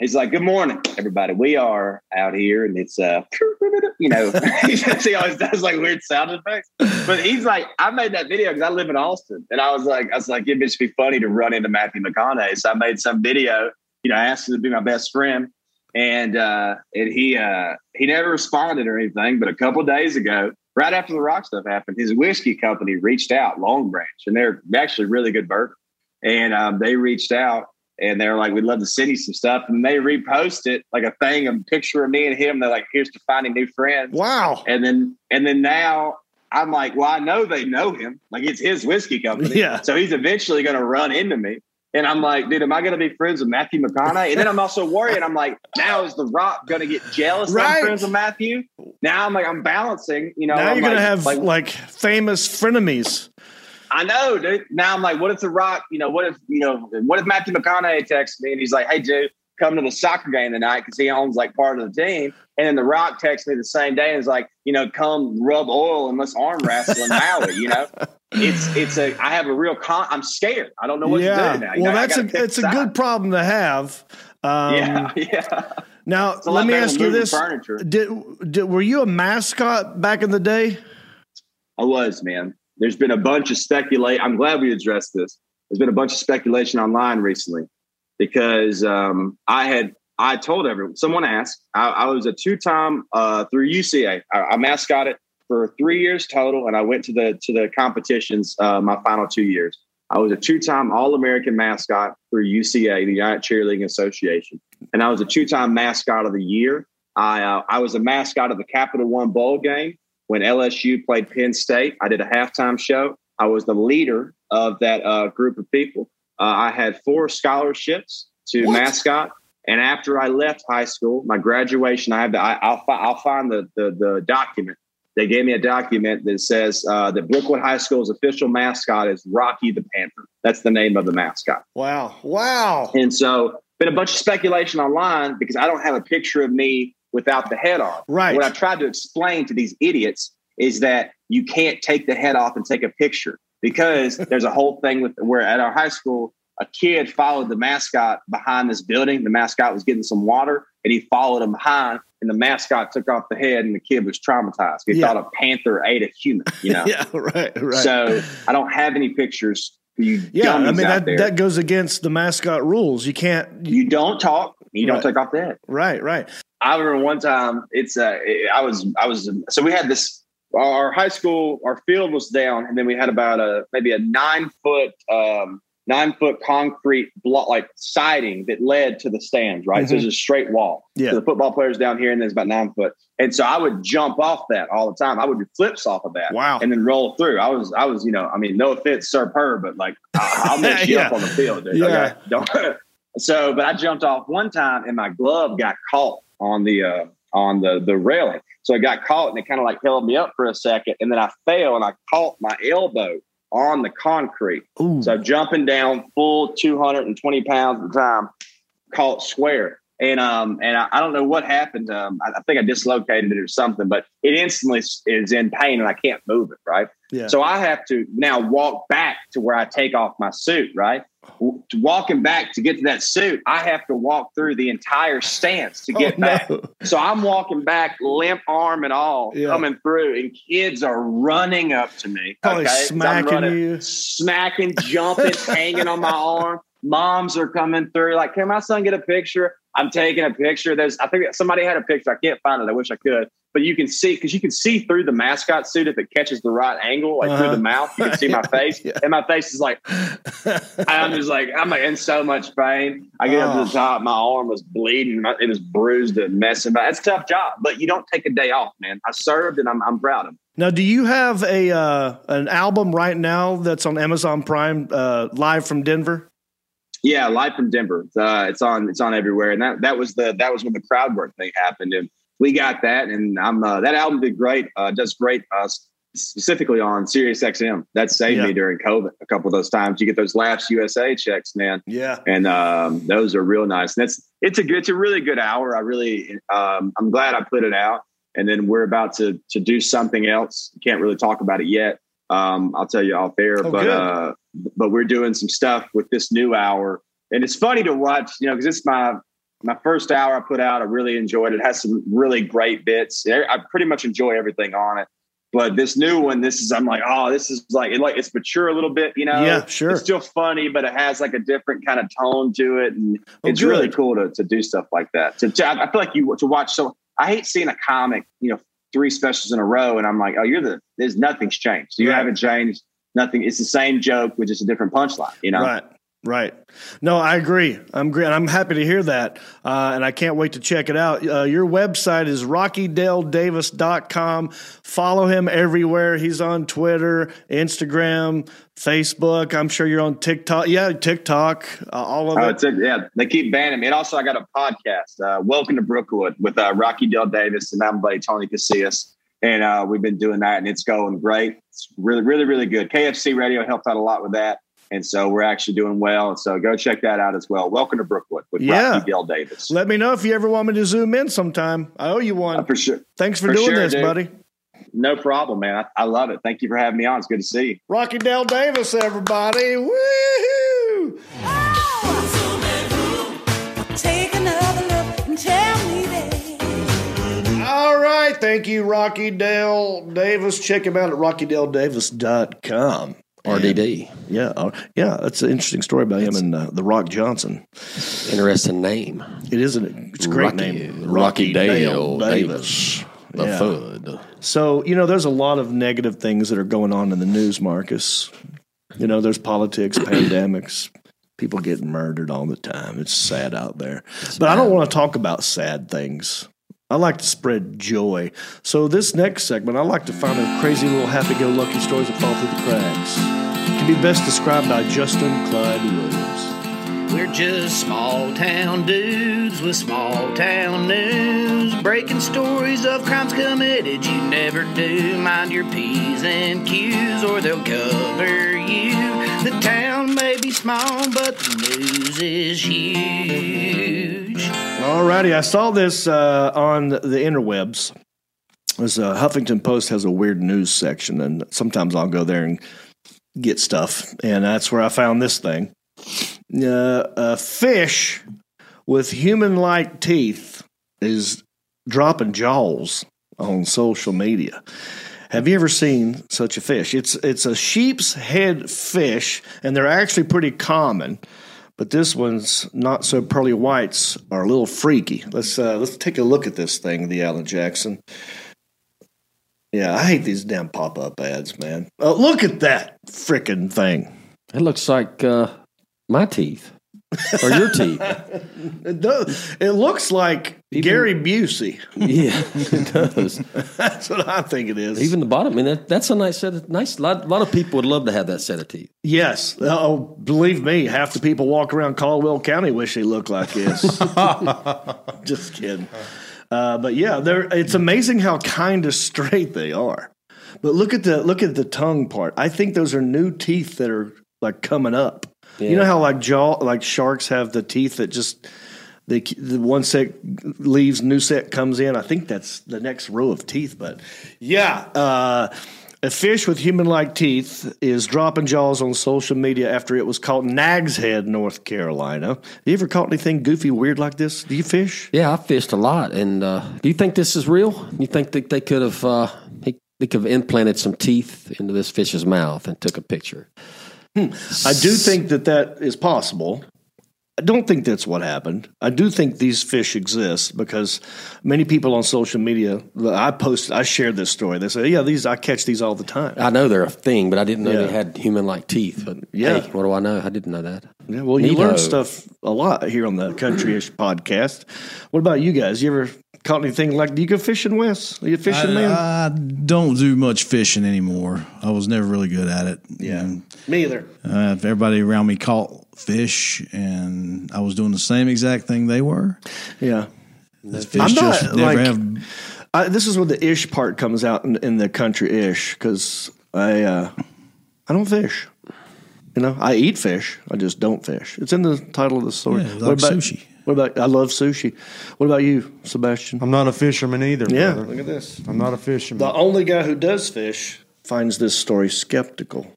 He's like, "Good morning, everybody. We are out here, and it's uh, [LAUGHS] you know, [LAUGHS] he always does like weird sound effects. But he's like, I made that video because I live in Austin, and I was like, I was like, it'd just be funny to run into Matthew McConaughey. So I made some video. You know, I asked him to be my best friend, and uh, and he uh, he never responded or anything. But a couple days ago, right after the rock stuff happened, his whiskey company reached out, Longbranch, and they're actually really good bourbon. And um, they reached out and they're like, "We'd love to send you some stuff." And they repost it like a thing, a picture of me and him. They're like, "Here's to finding new friends." Wow. And then and then now I'm like, "Well, I know they know him. Like it's his whiskey company. Yeah. So he's eventually going to run into me." And I'm like, "Dude, am I going to be friends with Matthew McConaughey?" And then I'm also worried. I'm like, "Now is The Rock going to get jealous Right. I'm friends with Matthew?" Now I'm like, I'm balancing. You know, now I'm you're gonna have like, like, famous frenemies. I know, dude. Now I'm like, what if The Rock, you know, what if, you know, what if Matthew McConaughey texts me and he's like, hey, dude, come to the soccer game tonight because he owns like part of the team. And then The Rock texts me the same day and is like, you know, come rub oil and let's arm wrestle in Maui, you know? It's, it's a, I have a real con, I'm scared. I don't know what yeah. to do now. You well, know, that's a it's a good problem to have. Um, yeah, [LAUGHS] yeah. Now It's a lot let me ask you this: furniture. did, did were you a mascot back in the day? I was, man. There's been a bunch of speculate. I'm glad we addressed this. There's been a bunch of speculation online recently because um, I had I told everyone. Someone asked. I, I was a two time uh, through UCA. I, I mascotted for three years total, and I went to the to the competitions uh, my final two years. I was a two time All American mascot through UCA, the United Cheerleading Association, and I was a two time mascot of the year. I uh, I was a mascot of the Capital One Bowl game when LSU played Penn State. I did a halftime show. I was the leader of that uh, group of people. Uh, I had four scholarships to What? mascot. And after I left high school, my graduation, I have the, I, I'll, fi- I'll find the, the, the document. They gave me a document that says uh, that Brookwood High School's official mascot is Rocky the Panther. That's the name of the mascot. Wow! Wow! And so, been a bunch of speculation online because I don't have a picture of me without the head on. Right. What I've tried to explain to these idiots is that you can't take the head off and take a picture because there's a whole thing with where at our high school, a kid followed the mascot behind this building. The mascot was getting some water and he followed him behind and the mascot took off the head and the kid was traumatized. He Yeah. thought a panther ate a human, you know? [LAUGHS] Yeah, right, right. So I don't have any pictures. You yeah, I mean that there. that goes against the mascot rules. You can't. you don't talk. You don't Right. take off the head. Right, right. I remember one time. It's uh, I was I was so we had this. Our high school, our field was down, and then we had about a maybe a nine foot um, nine foot concrete block like siding that led to the stands, right? So Mhm. it's a straight wall. Yeah. So the football players down here, and there's about nine foot. And so I would jump off that all the time. I would do flips off of that. Wow. And then roll through. I was, I was, you know, I mean, no offense, Sir Purr, but like I'll [LAUGHS] mix you up on the field, dude. Yeah. Okay? Don't. [LAUGHS] so, but I jumped off one time, and my glove got caught on the uh, on the the railing. So I got caught, and it kind of like held me up for a second, and then I fell, and I caught my elbow on the concrete. Ooh. So jumping down full 220 pounds at the time, caught square. And um and I, I don't know what happened. Um, I, I think I dislocated it or something, but it instantly is in pain and I can't move it. Right. Yeah. So I have to now walk back to where I take off my suit. Right. W- Walking back to get to that suit, I have to walk through the entire stance to get Oh, back. no. So I'm walking back, limp arm and all, Yeah. coming through, and kids are running up to me. Probably okay? smacking running- you. smacking, jumping, hanging on my arm. Moms are coming through. Like, can my son get a picture? I'm taking a picture. There's, I think somebody had a picture. I can't find it. I wish I could. But you can see because you can see through the mascot suit if it catches the right angle, like through Uh-huh. the mouth. You can see my [LAUGHS] face, Yeah. and my face is like, [LAUGHS] I'm just like, I'm like in so much pain. I get up to Oh. the top, my arm was bleeding, my- it was bruised and messing. But it's a tough job, but you don't take a day off, man. I served, and I'm, I'm proud of. It. Now, do you have a uh, an album right now that's on Amazon Prime, uh, live from Denver? Yeah, live from Denver. Uh, it's on. It's on everywhere, and that that was the that was when the crowd work thing happened, and we got that, and I'm uh, that album did great. Uh, does great uh, specifically on Sirius XM. That saved Yeah. me during COVID a couple of those times. You get those Laughs USA checks, man, Yeah. and um, those are real nice. And it's it's a good, it's a really good hour. I really, um, I'm glad I put it out. And then we're about to to do something else. Can't really talk about it yet. Um, I'll tell you off air, Oh, but good. uh, but we're doing some stuff with this new hour, and it's funny to watch. You know, because it's my my first hour I put out. I really enjoyed it. it. Has some really great bits. I pretty much enjoy everything on it. But this new one, this is I'm like, oh, this is like it like it's mature a little bit, you know. Yeah, sure. It's still funny, but it has like a different kind of tone to it, and Oh, it's really cool to to do stuff like that. To, to- I feel like you to watch. So I hate seeing a comic, you know, three specials in a row, and I'm like, oh, you're the there's nothing's changed. You Right. haven't changed. Nothing. It's the same joke with just a different punchline. You know. Right. Right. No, I agree. I'm great. I'm happy to hear that. Uh, and I can't wait to check it out. Uh, your website is rockydaledavis.com. Follow him everywhere. He's on Twitter, Instagram, Facebook. I'm sure you're on TikTok. Yeah, TikTok, uh, all of Oh, it. a, yeah, they keep banning me. And also, I got a podcast, uh, Welcome to Brookwood, with uh, Rocky Dale Davis and I'm buddy Tony Casillas. And uh, we've been doing that, and it's going great. It's really, really, really good. KFC Radio helped out a lot with that. And so we're actually doing well. So go check that out as well. Welcome to Brookwood with Yeah. Rocky Dale Davis. Let me know if you ever want me to zoom in sometime. I owe you one. Uh, for sure. Thanks for, For doing sure, this, dude. buddy. No problem, man. I, I love it. Thank you for having me on. It's good to see you. Rocky Dale Davis, everybody. Woo! Thank you, Rocky Dale Davis. Check him out at rockydaledavis.com. RDD. Yeah. uh, yeah. That's an interesting story about him and uh, the Rock Johnson. Interesting name. It is an, it's a great Rocky, name. Rocky Dale Davis. The Yeah. Fud. So, you know, there's a lot of negative things that are going on in the news, Marcus. You know, there's politics, [CLEARS THROAT] pandemics, people getting murdered all the time. It's sad out there. but I don't want to talk about sad things. I like to spread joy. So, this next segment, I like to find the crazy little happy go lucky stories that fall through the cracks. It can be best described by Justin Clyde Williams. We're just small town dudes with small town news, breaking stories of crimes committed you never do. Mind your P's and Q's or they'll cover you. The town may be small, but the news is huge. Alrighty, I saw this uh, on the interwebs. There's a Huffington Post has a weird news section, and sometimes I'll go there and get stuff, and that's where I found this thing. Uh, a fish with human-like teeth is dropping jaws on social media. Have you ever seen such a fish? It's it's a sheep's head fish, and they're actually pretty common. But this one's not so pearly whites are a little freaky. Let's uh, let's take a look at this thing, the Alan Jackson. Yeah, I hate these damn pop up ads, man. Uh, look at that freaking thing. It looks like uh, My teeth. Or your teeth. [LAUGHS] It does. It looks like Gary Busey. Yeah, [LAUGHS] it does. That's what I think it is. Even the bottom. I mean, that, that's a nice set of nice. lot, a lot of people would love to have that set of teeth. Yes. Oh, believe me, half the people walk around Caldwell County wish they looked like this. [LAUGHS] Just kidding. Uh, but yeah, they're, it's amazing how kind of straight they are. But look at the look at the tongue part. I think those are new teeth that are like coming up. You know how like jaw like sharks have the teeth that just they the one set leaves, new set comes in. I think that's the next row of teeth. But yeah, uh, a fish with human-like teeth is dropping jaws on social media after it was caught in Nags Head, North Carolina. Have you ever caught anything goofy, weird like this? Do you fish? Yeah, I fished a lot. And uh, do you think this is real? You think that they could have uh, they could have implanted some teeth into this fish's mouth and took a picture? Hmm. I do think that that is possible. I don't think that's what happened. I do think these fish exist because many people on social media. I posted, I shared this story. They say, "Yeah, these I catch these all the time." I know they're a thing, but I didn't know Yeah. they had human-like teeth. But Yeah. hey, what do I know? I didn't know that. Yeah, well, you learn stuff a lot here on the Countryish podcast. What about you guys? You ever caught anything like? Do you go fishing, Wes? Are you a fishing I, man? I don't do much fishing anymore. I was never really good at it. Yeah. Me either. Uh, everybody around me caught fish, and I was doing the same exact thing they were. Yeah. The fish I'm not just never like. have. I, this is where the ish part comes out in, in the country ish because I uh, I don't fish. You know, I eat fish. I just don't fish. It's in the title of the story. Yeah, like about sushi. What about? I love sushi. What about you, Sebastian? I'm not a fisherman either. Yeah, brother. look at this. I'm not a fisherman. The only guy who does fish finds this story skeptical.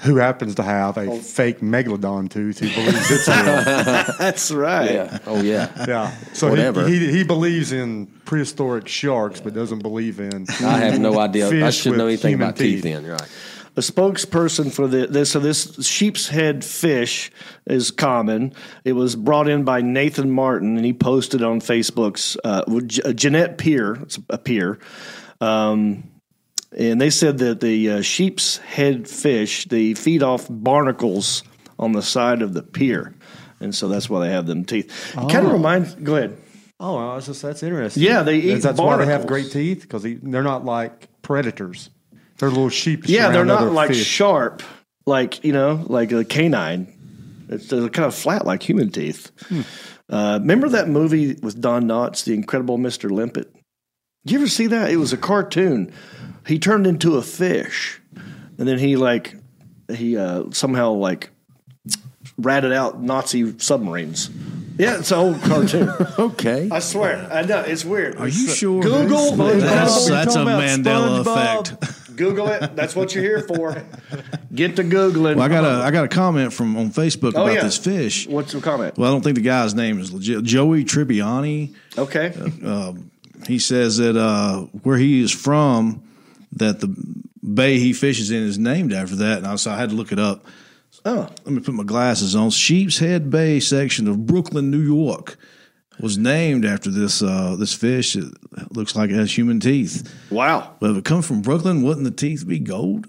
who happens to have a oh. fake megalodon tooth who believes it's real. [LAUGHS] That's right. Yeah. Oh yeah. Yeah. So Whatever. He, he he believes in prehistoric sharks, but doesn't believe in. I have no idea. I fish should know anything human about teeth. Then, right? A spokesperson for the this so this sheep's head fish is common. It was brought in by Nathan Martin, and he posted on Facebook's uh, Jennette Pier, it's a pier, um, and they said that the uh, sheep's head fish they feed off barnacles on the side of the pier, and so that's why they have them teeth. It kind Oh. of reminds. Go ahead. Oh, that's just that's interesting. Yeah, they eat That's why they have great teeth because they're not like predators. They're little sheep. Yeah, they're not like fish. sharp, like you know, like a canine. It's they're kind of flat, like human teeth. Hmm. Uh, remember that movie with Don Knotts, The Incredible Mr. Limpet? Did you ever see that? It was a cartoon. He turned into a fish, and then he like he uh, somehow like ratted out Nazi submarines. Yeah, it's an old cartoon. [LAUGHS] okay, I swear, I know it's weird. Are you sure? Google That's, that's a Mandela effect. Google it. That's what you're here for. Get to googling. Well, I got a I got a comment from on Facebook Oh, about yeah. this fish. What's your comment? Well, I don't think the guy's name is legit. Joey Tribbiani. Okay. Uh, he says that uh, where he is from, that the bay he fishes in is named after that. And I, so I had to look it up. Oh. Let me put my glasses on. Sheepshead Bay section of Brooklyn, New York, was named after this uh, this fish. It looks like it has human teeth. Wow. But if it comes from Brooklyn, wouldn't the teeth be gold?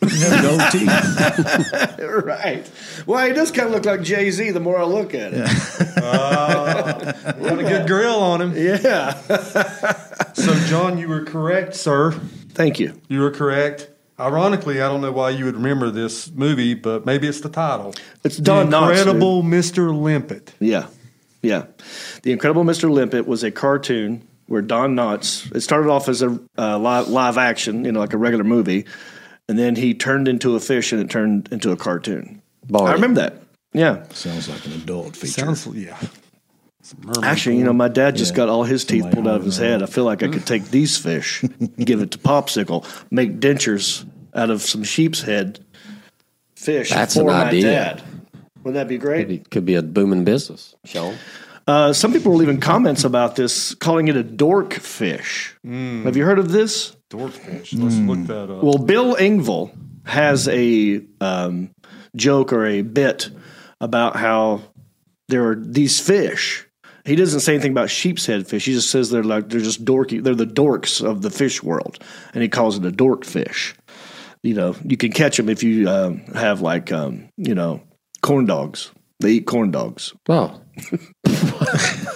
Wouldn't have gold [LAUGHS] teeth. right. Well, he does kind of look like Jay Z. The more I look at it. Got a good grill on him. Yeah. so, John, you were correct, sir. Thank you. You were correct. Ironically, I don't know why you would remember this movie, but maybe it's the title. It's Don the Knotts, dude. Incredible Mr. Limpet. Yeah. Yeah. The Incredible Mr. Limpet was a cartoon where Don Knotts, it started off as a uh, live, live action, you know, like a regular movie, and then he turned into a fish and it turned into a cartoon. I remember that. Yeah. Sounds like an adult feature. Sounds, yeah. Actually, you know, my dad just Yeah. got all his teeth Somebody pulled out of his head. I feel like I could take these fish, give it to Popsicle, make dentures out of some sheep's head fish That's for an my idea. dad. Wouldn't that be great? Maybe, could be a booming business, Sean. Uh, some people were leaving comments about this, calling it a dork fish. Have you heard of this? Dorkfish. Let's look that up. Well, Bill Engvall has a um, joke or a bit about how there are these fish. He doesn't say anything about sheep's head fish. He just says they're like they're just dorky. They're the dorks of the fish world, and he calls it a dork fish. You know, you can catch them if you um, have like um, you know corn dogs. They eat corn dogs. Oh. [LAUGHS]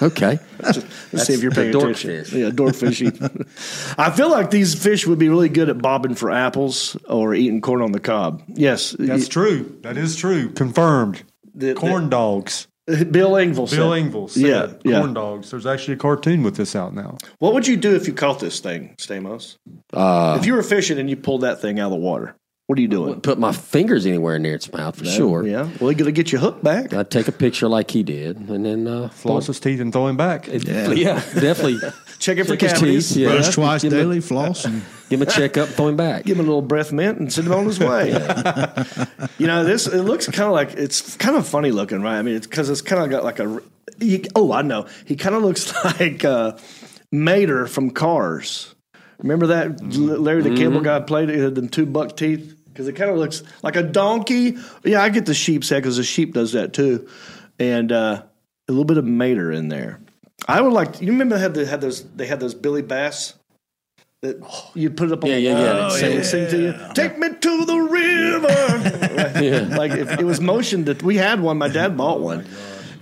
okay. Let's see if you're the paying dork attention. fish. Yeah, dorkfish. eat- [LAUGHS] I feel like these fish would be really good at bobbing for apples or eating corn on the cob. Yes, That's true. That is true. Confirmed. The- corn dogs. [LAUGHS] Bill Engvall. said- Bill Engvall said Yeah, yeah. corn dogs. There's actually a cartoon with this out now. What would you do if you caught this thing, Stamos? Uh, if you were fishing and you pulled that thing out of the water, what are you doing? put my fingers anywhere near its mouth for sure. Yeah. Well, you got to get your hook back. I'd take a picture like he did, and then uh, Floss his teeth and throw him back. Yeah, yeah definitely. [LAUGHS] Checking for Check his cavities. teeth, yeah. Brush twice Give him a- daily, floss. And [LAUGHS] Give him a checkup, throw him back. Give him a little breath mint and send him on his [LAUGHS] way. you know, this it looks kind of like it's kind of funny looking, right? I mean, it's because it's kind of got like a. You, oh, I know. He kind of looks like uh, Mater from Cars. Remember that Larry the Cable Guy played it? Had them two buck teeth because it kind of looks like a donkey. Yeah, I get the sheep's head because the sheep does that too, and uh, a little bit of Mater in there. I would like. You remember they had, the, had those? They had those Billy Bass. That you put it up on Yeah, the yeah, wall yeah. and sing, sing to you. Take me to the river. [LAUGHS] Yeah. Like if it was motion that we had one. My dad bought one.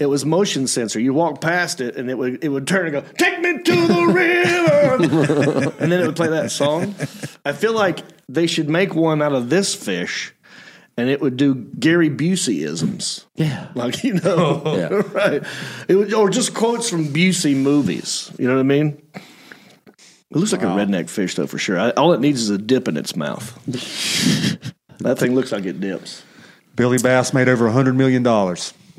It was motion sensor. You walk past it and it would it would turn and go, Take me to the river [LAUGHS] And then it would play that song. I feel like they should make one out of this fish and it would do Gary Busey isms. Yeah. Like, you know, [LAUGHS] Yeah. [LAUGHS] right. It would, or just quotes from Busey movies. You know what I mean? It looks like a redneck fish, though, for sure. I, all it needs is a dip in its mouth. that thing looks like it dips. Billy Bass made over $100 million.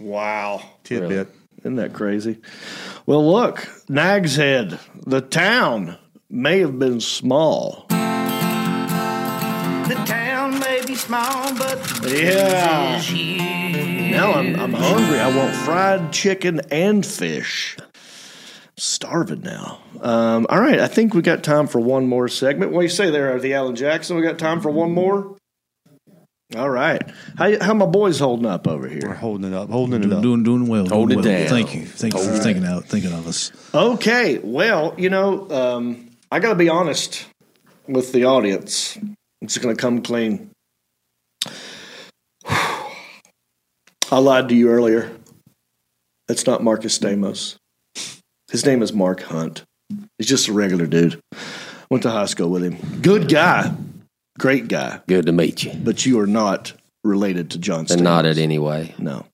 Wow. Tidbit. Isn't that crazy? Well, look, Nag's Head, the town may have been small. The town may be small, but the Yeah. is huge. Now I'm, I'm hungry. I want fried chicken and fish. Starving now. Um, all right, I think we got time for one more segment. What do you say there, the Alan Jackson? We got time for one more. All right. How how my boys holding up over here? We're here? holding it up, holding it up. doing, doing well. Hold doing it well. down. Thank you. Thank you for thinking out, thinking of us. Okay. Well, you know, um, I got to be honest with the audience. I'm just going to come clean. [SIGHS] I lied to you earlier. That's not Marcus Stamos. His name is Mark Hunt. He's just a regular dude. Went to high school with him. Good guy. Great guy. Good to meet you. But you are not related to John Stamos. And not it anyway. No.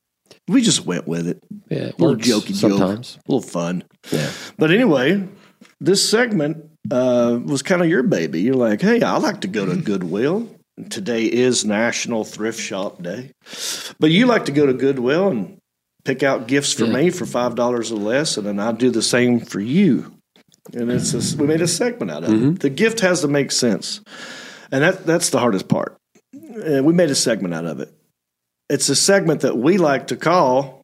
We just went with it. Yeah, it little works jokey joke. sometimes. A little fun. Yeah. But anyway, this segment uh, was kind of your baby. You're like, hey, I like to go to Goodwill. And [LAUGHS] Today is National Thrift Shop Day. But you like to go to Goodwill and pick out gifts for Yeah. me for $5 or less, and then I do the same for you. And it's a, we made a segment out of it. The gift has to make sense. And that, that's the hardest part. Uh, we made a segment out of it. It's a segment that we like to call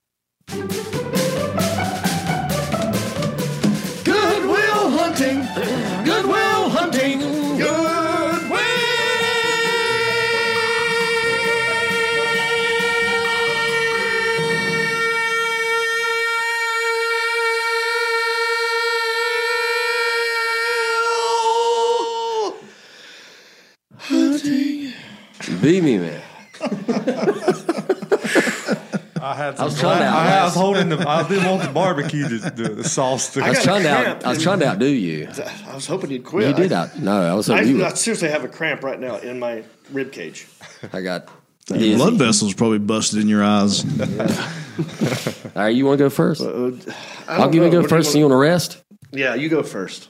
Beat me, man. I had. I was trying to I, I was holding the. I didn't want the barbecue to the, the sauce to. I was trying to out, I was trying to outdo you. I was hoping you'd quit. You did I, out. No, I was I, hoping you. I seriously have a cramp right now in my rib cage. I got. Your dizzy. blood vessels probably busted in your eyes. [LAUGHS] All right, you want to go first? Uh, I I'll give know. you What go you first. and You wanna- rest? Yeah, you go first.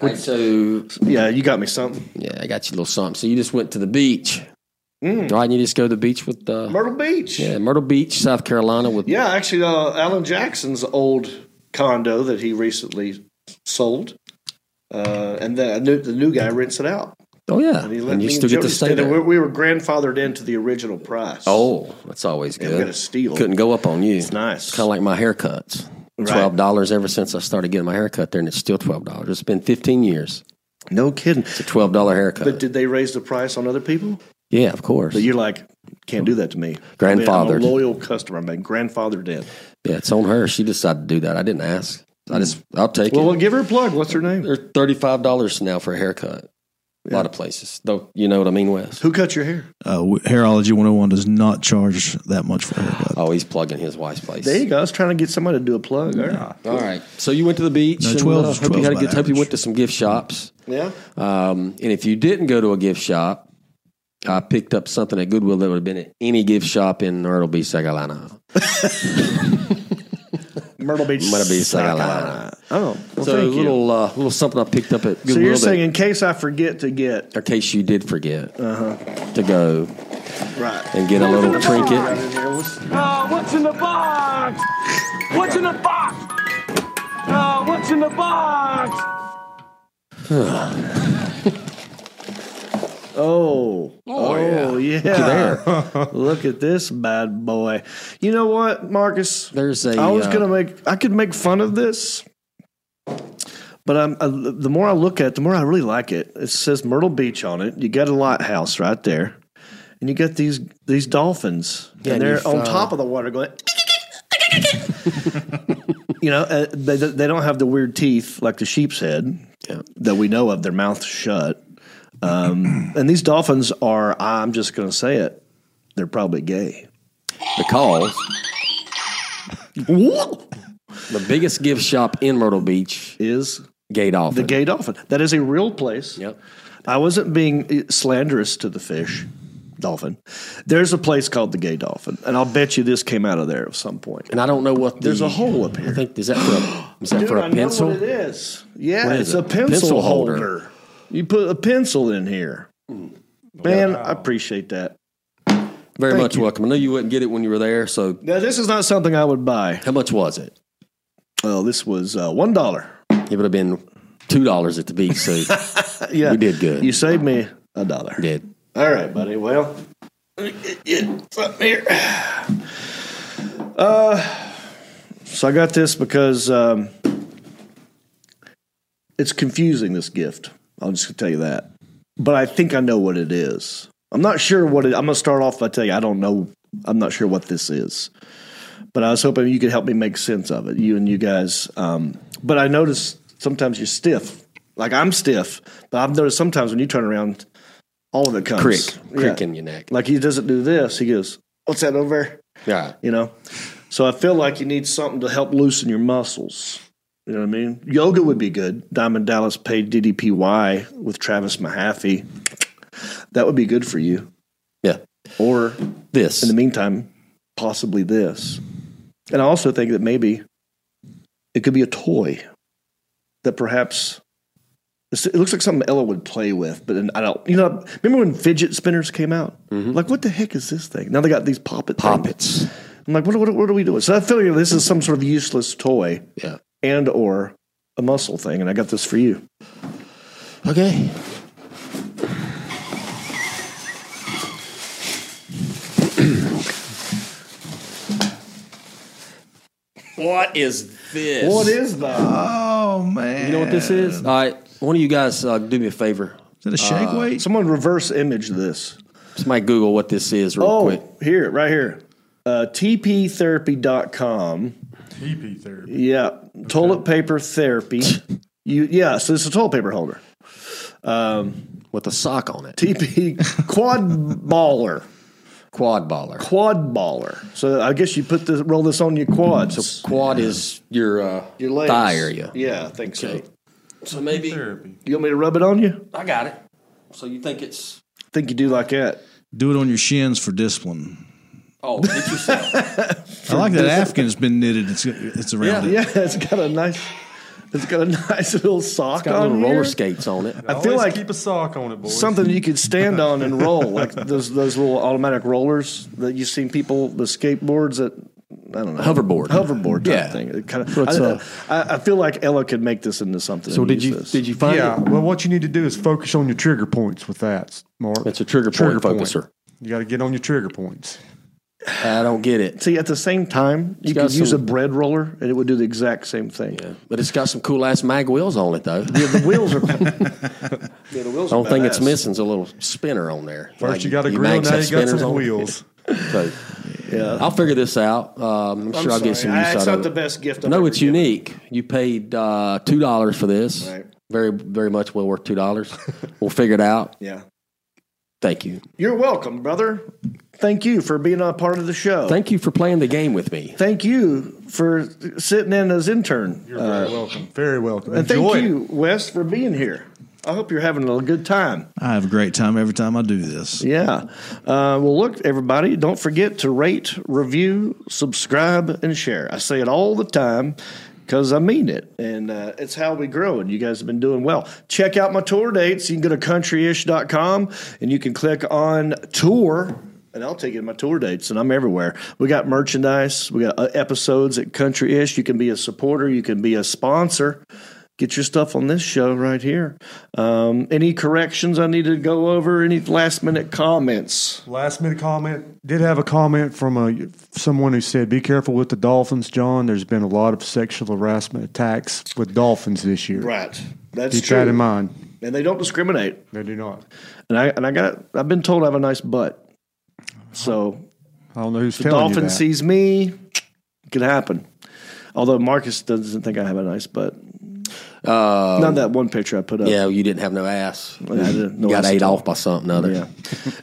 All right, so Yeah, you got me something. yeah, I got you a little something. So you just went to the beach, Mm. right? And you just go to the beach with uh, Myrtle Beach. yeah, Myrtle Beach, South Carolina. With Yeah, actually, uh, Alan Jackson's old condo that he recently sold, uh, and the, new, the new guy rents it out. oh yeah, And, he let and you still get to stay there. We, we were grandfathered into the original price. Oh, that's always good. got a steal. Couldn't go up on you. It's nice. Kind of like my haircuts. Twelve dollars ever since I started getting my haircut there, and it's still twelve dollars. It's been fifteen years. No kidding. It's a twelve dollar haircut. But did they raise the price on other people? Yeah, of course. But you're like, can't do that to me. Grandfather, I'm a loyal customer. I'm grandfathered in. Yeah, it's on her. She decided to do that. I didn't ask. I just I'll take Well, it. well, give her a plug. What's her name? They're thirty five dollars now for a haircut. A lot of places. Though you know what I mean, Wes. Who cut your hair? Uh, w- Hairology 101 does not charge that much for a haircut. Oh, he's plugging his wife's place. There you go. I was trying to get somebody to do a plug. All right. All right. So you went to the beach. No, and, 12 uh, hope you had a good. Hope you went to some gift shops. Yeah. Um, and if you didn't go to a gift shop, I picked up something at Goodwill that would have been at any gift shop in Myrtle Beach, South Carolina. [LAUGHS] Myrtle Beach. Myrtle Beach, South South Carolina. Carolina. Oh, well, so a thank you. little, uh, little something I picked up at Goodwill. So you're that- saying in case I forget to get in case you did forget uh-huh. to go right and get a little trinket. Uh, what's in the box? What's in the box? Uh, what's in the box? [SIGHS] [SIGHS] [SIGHS] [LAUGHS] Oh, oh, yeah. there. [LAUGHS] Look at this bad boy. You know what, Marcus? There's a. I was uh, gonna make. I could make fun of this, but I'm. Uh, the more I look at it, the more I really like it. It says Myrtle Beach on it. You got a lighthouse right there, and you got these these dolphins, Yeah, and and they're you've, on uh, top of the water going. [LAUGHS] you know, uh, they they don't have the weird teeth like the sheepshead that we know of. Their mouth shut. Um, and these dolphins are. I'm just going to say it. They're probably gay. Because the biggest gift shop in Myrtle Beach is Gay Dolphin. The gay dolphin. That is a real place. Yep. I wasn't being slanderous to the fish, dolphin. There's a place called the Gay Dolphin, and I'll bet you this came out of there at some point. And I don't know what the, There's a hole up here. I think is that for a, is that Dude, for I a know pencil? what it is. Yeah, What is it's it? a pencil, Pencil holder. holder. You put a pencil in here. Man, I appreciate that. Very Thank much you. welcome. I knew you wouldn't get it when you were there. So Now, this is not something I would buy. how much was it? Oh, this was uh, one dollar. It would have been two dollars at the beach. So [LAUGHS] Yeah, we did good. You saved me a dollar. did. All right, buddy. Well, let me get you something here. Uh, so I got this because um, it's confusing. This gift. I'll just gonna tell you that. But I think I know what it is. I'm not sure what it. I'm gonna start off by telling you I don't know. I'm not sure what this is. But I was hoping you could help me make sense of it. You and you guys. Um, but I notice sometimes you're stiff. Like I'm stiff, but I've noticed sometimes when you turn around, all of it comes. Crick, crick in your neck. Like he doesn't do this. He goes, "What's that over?" there?" Yeah. You know. So I feel like you need something to help loosen your muscles. You know what I mean? Yoga would be good. Diamond Dallas Page DDPY with Travis Mahaffey. That would be good for you. Yeah. Or This. in the meantime, possibly this. And I also think that maybe it could be a toy that perhaps it looks like something Ella would play with, but I don't. You know, remember when fidget spinners came out? Mm-hmm. Like, what the heck is this thing? Now they got these poppet Poppets. Things. I'm like, what, what, what are we doing? So I feel like this is some sort of useless toy, Yeah. And or a muscle thing, and I got this for you. Okay. what is this? What is that? Oh man! You know what this is? All right. One of you guys uh, do me a favor. Is that a shake Uh, weight? Someone reverse image this. Somebody Google what this is real oh, quick. here, right here. Uh, TPtherapy.com. TP therapy. Yeah, toilet paper therapy. [LAUGHS] you yeah, so it's a toilet paper holder. Um, With a sock on it. TP quad baller, Quad baller. quad baller. So I guess you put this roll this on your quad. So quad is your uh, your legs. thigh area. Yeah, I think so. So maybe Therapy. You want me to rub it on you? I got it. So you think it's I think you do like that. Do it on your shins for discipline. Oh get yourself. [LAUGHS] I like that Afghan has been knitted. It's it's around it. Yeah, it's got a nice, it's got a nice little sock Got on little here. roller skates on it. I feel like keep a sock on it, boys. something you could stand on and [LAUGHS] roll, like those those little automatic rollers that you've seen people the skateboards that I don't know Hoverboard. hoverboard type Yeah. thing. It kind of, What's I, up? I, I feel like Ella could make this into something. So did you this. did you find yeah. it? Well, what you need to do is focus on your trigger points with that, Mark. It's a trigger, Trigger point point. focuser. You got to get on your trigger points. I don't get it. See, at the same time, you got could use a bread roller and it would do the exact same thing. Yeah, but it's got some cool ass mag wheels on it though. Yeah, the wheels are. yeah, the wheels [LAUGHS] The are only thing it's badass. missing is a little spinner on there. First, Like you got a grill, mags now you got some on wheels. So, Yeah. I'll figure this out. Um, I'm I'm sure I'll get some use I- it's out not of the best gift I've No, ever it's given. unique. You paid uh, two dollars for this. Right. Very, very much well worth two dollars. we'll figure it out. Yeah. Thank you. You're welcome, brother. Thank you for being a part of the show. Thank you for playing the game with me. Thank you for sitting in as intern. You're very welcome. Very welcome. And Enjoy thank it. you, Wes, for being here. I hope you're having a good time. I have a great time every time I do this. Yeah. Uh, well, look, everybody, don't forget to rate, review, subscribe, and share. I say it all the time because I mean it. And uh, it's how we grow. And you guys have been doing well. Check out my tour dates. You can go to countryish.com and you can click on tour. And I'll take you to my tour dates, and I'm everywhere. We got merchandise. We got uh, episodes at Country Ish. You can be a supporter. You can be a sponsor get your stuff on this show right here. Um, any corrections I need to go over? Any last minute comments? Last minute comment. Did have a comment from a someone who said, "Be careful with the dolphins, John. There's been a lot of sexual harassment attacks with dolphins this year. Right. That's Keep true. that in mind. And they don't discriminate. They do not. And I and I got I've been told I have a nice butt. So I don't know who's the telling dolphin you that. sees me, it could happen. Although Marcus doesn't think I have a nice butt. Uh, Not that one picture I put up. Yeah, you didn't have no ass. I didn't- no you got ass ate off by something other. Yeah.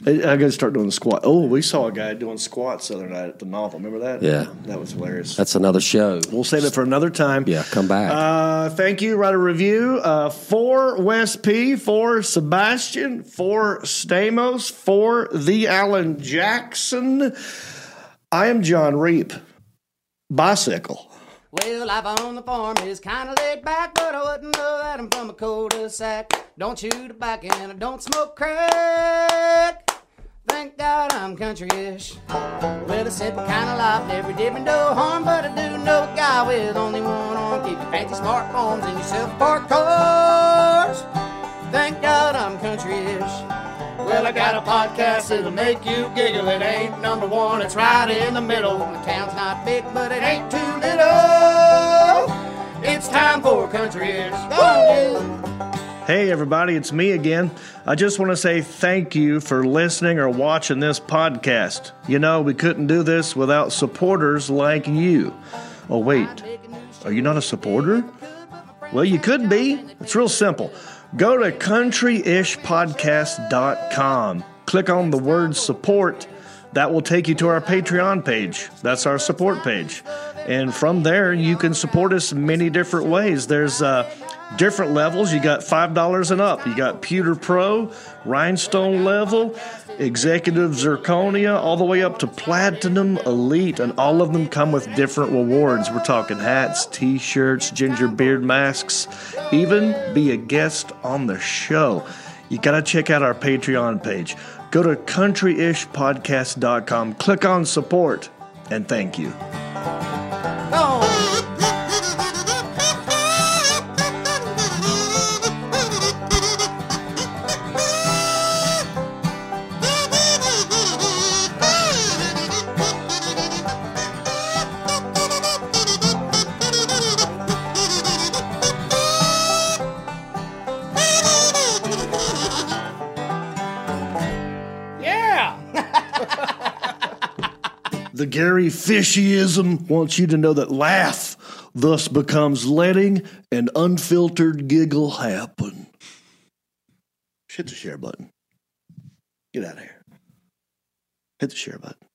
I, got to start doing the squat. Oh, we saw a guy doing squats the other night at the novel. Remember that? Yeah. That was hilarious. That's another show. We'll save it for another time. Yeah, come back. Uh, thank you. Write a review uh, for Wes P, for Sebastian, for Stamos, for the Alan Jackson. I am John Reep. Bicycle. Well, life on the farm is kinda laid back, but I wouldn't know that I'm from a cul-de-sac. Don't chew tobacco and I don't smoke crack. Thank God I'm country-ish. Well, a simple kind of life, never did me no harm, but I do know a guy with only one arm. Keep your fancy smartphones and your self-parked cars. Thank God I'm country-ish. Well, I got a podcast that'll make you giggle. It ain't number one, it's right in the middle. The town's not big, but it ain't too little. It's time for on, dude. Hey, everybody, it's me again. I just want to say thank you for listening or watching this podcast. You know, we couldn't do this without supporters like you. Oh, wait, are you not a supporter? Well, you could be. It's real simple. Go to countryishpodcast.com. Click on the word support. That will take you to our Patreon page. That's our support page. And from there, you can support us many different ways. There's uh, different levels. You got $5 and up. You got Pewter Pro, Rhinestone level, Executive Zirconia, all the way up to Platinum Elite. And all of them come with different rewards. We're talking hats, t shirts, ginger beard masks, even be a guest on the show. You got to check out our Patreon page. Go to countryishpodcast.com, click on support, and thank you. Gary Fishyism wants you to know that laugh thus becomes letting an unfiltered giggle happen. Hit the share button. Get out of here. Hit the share button.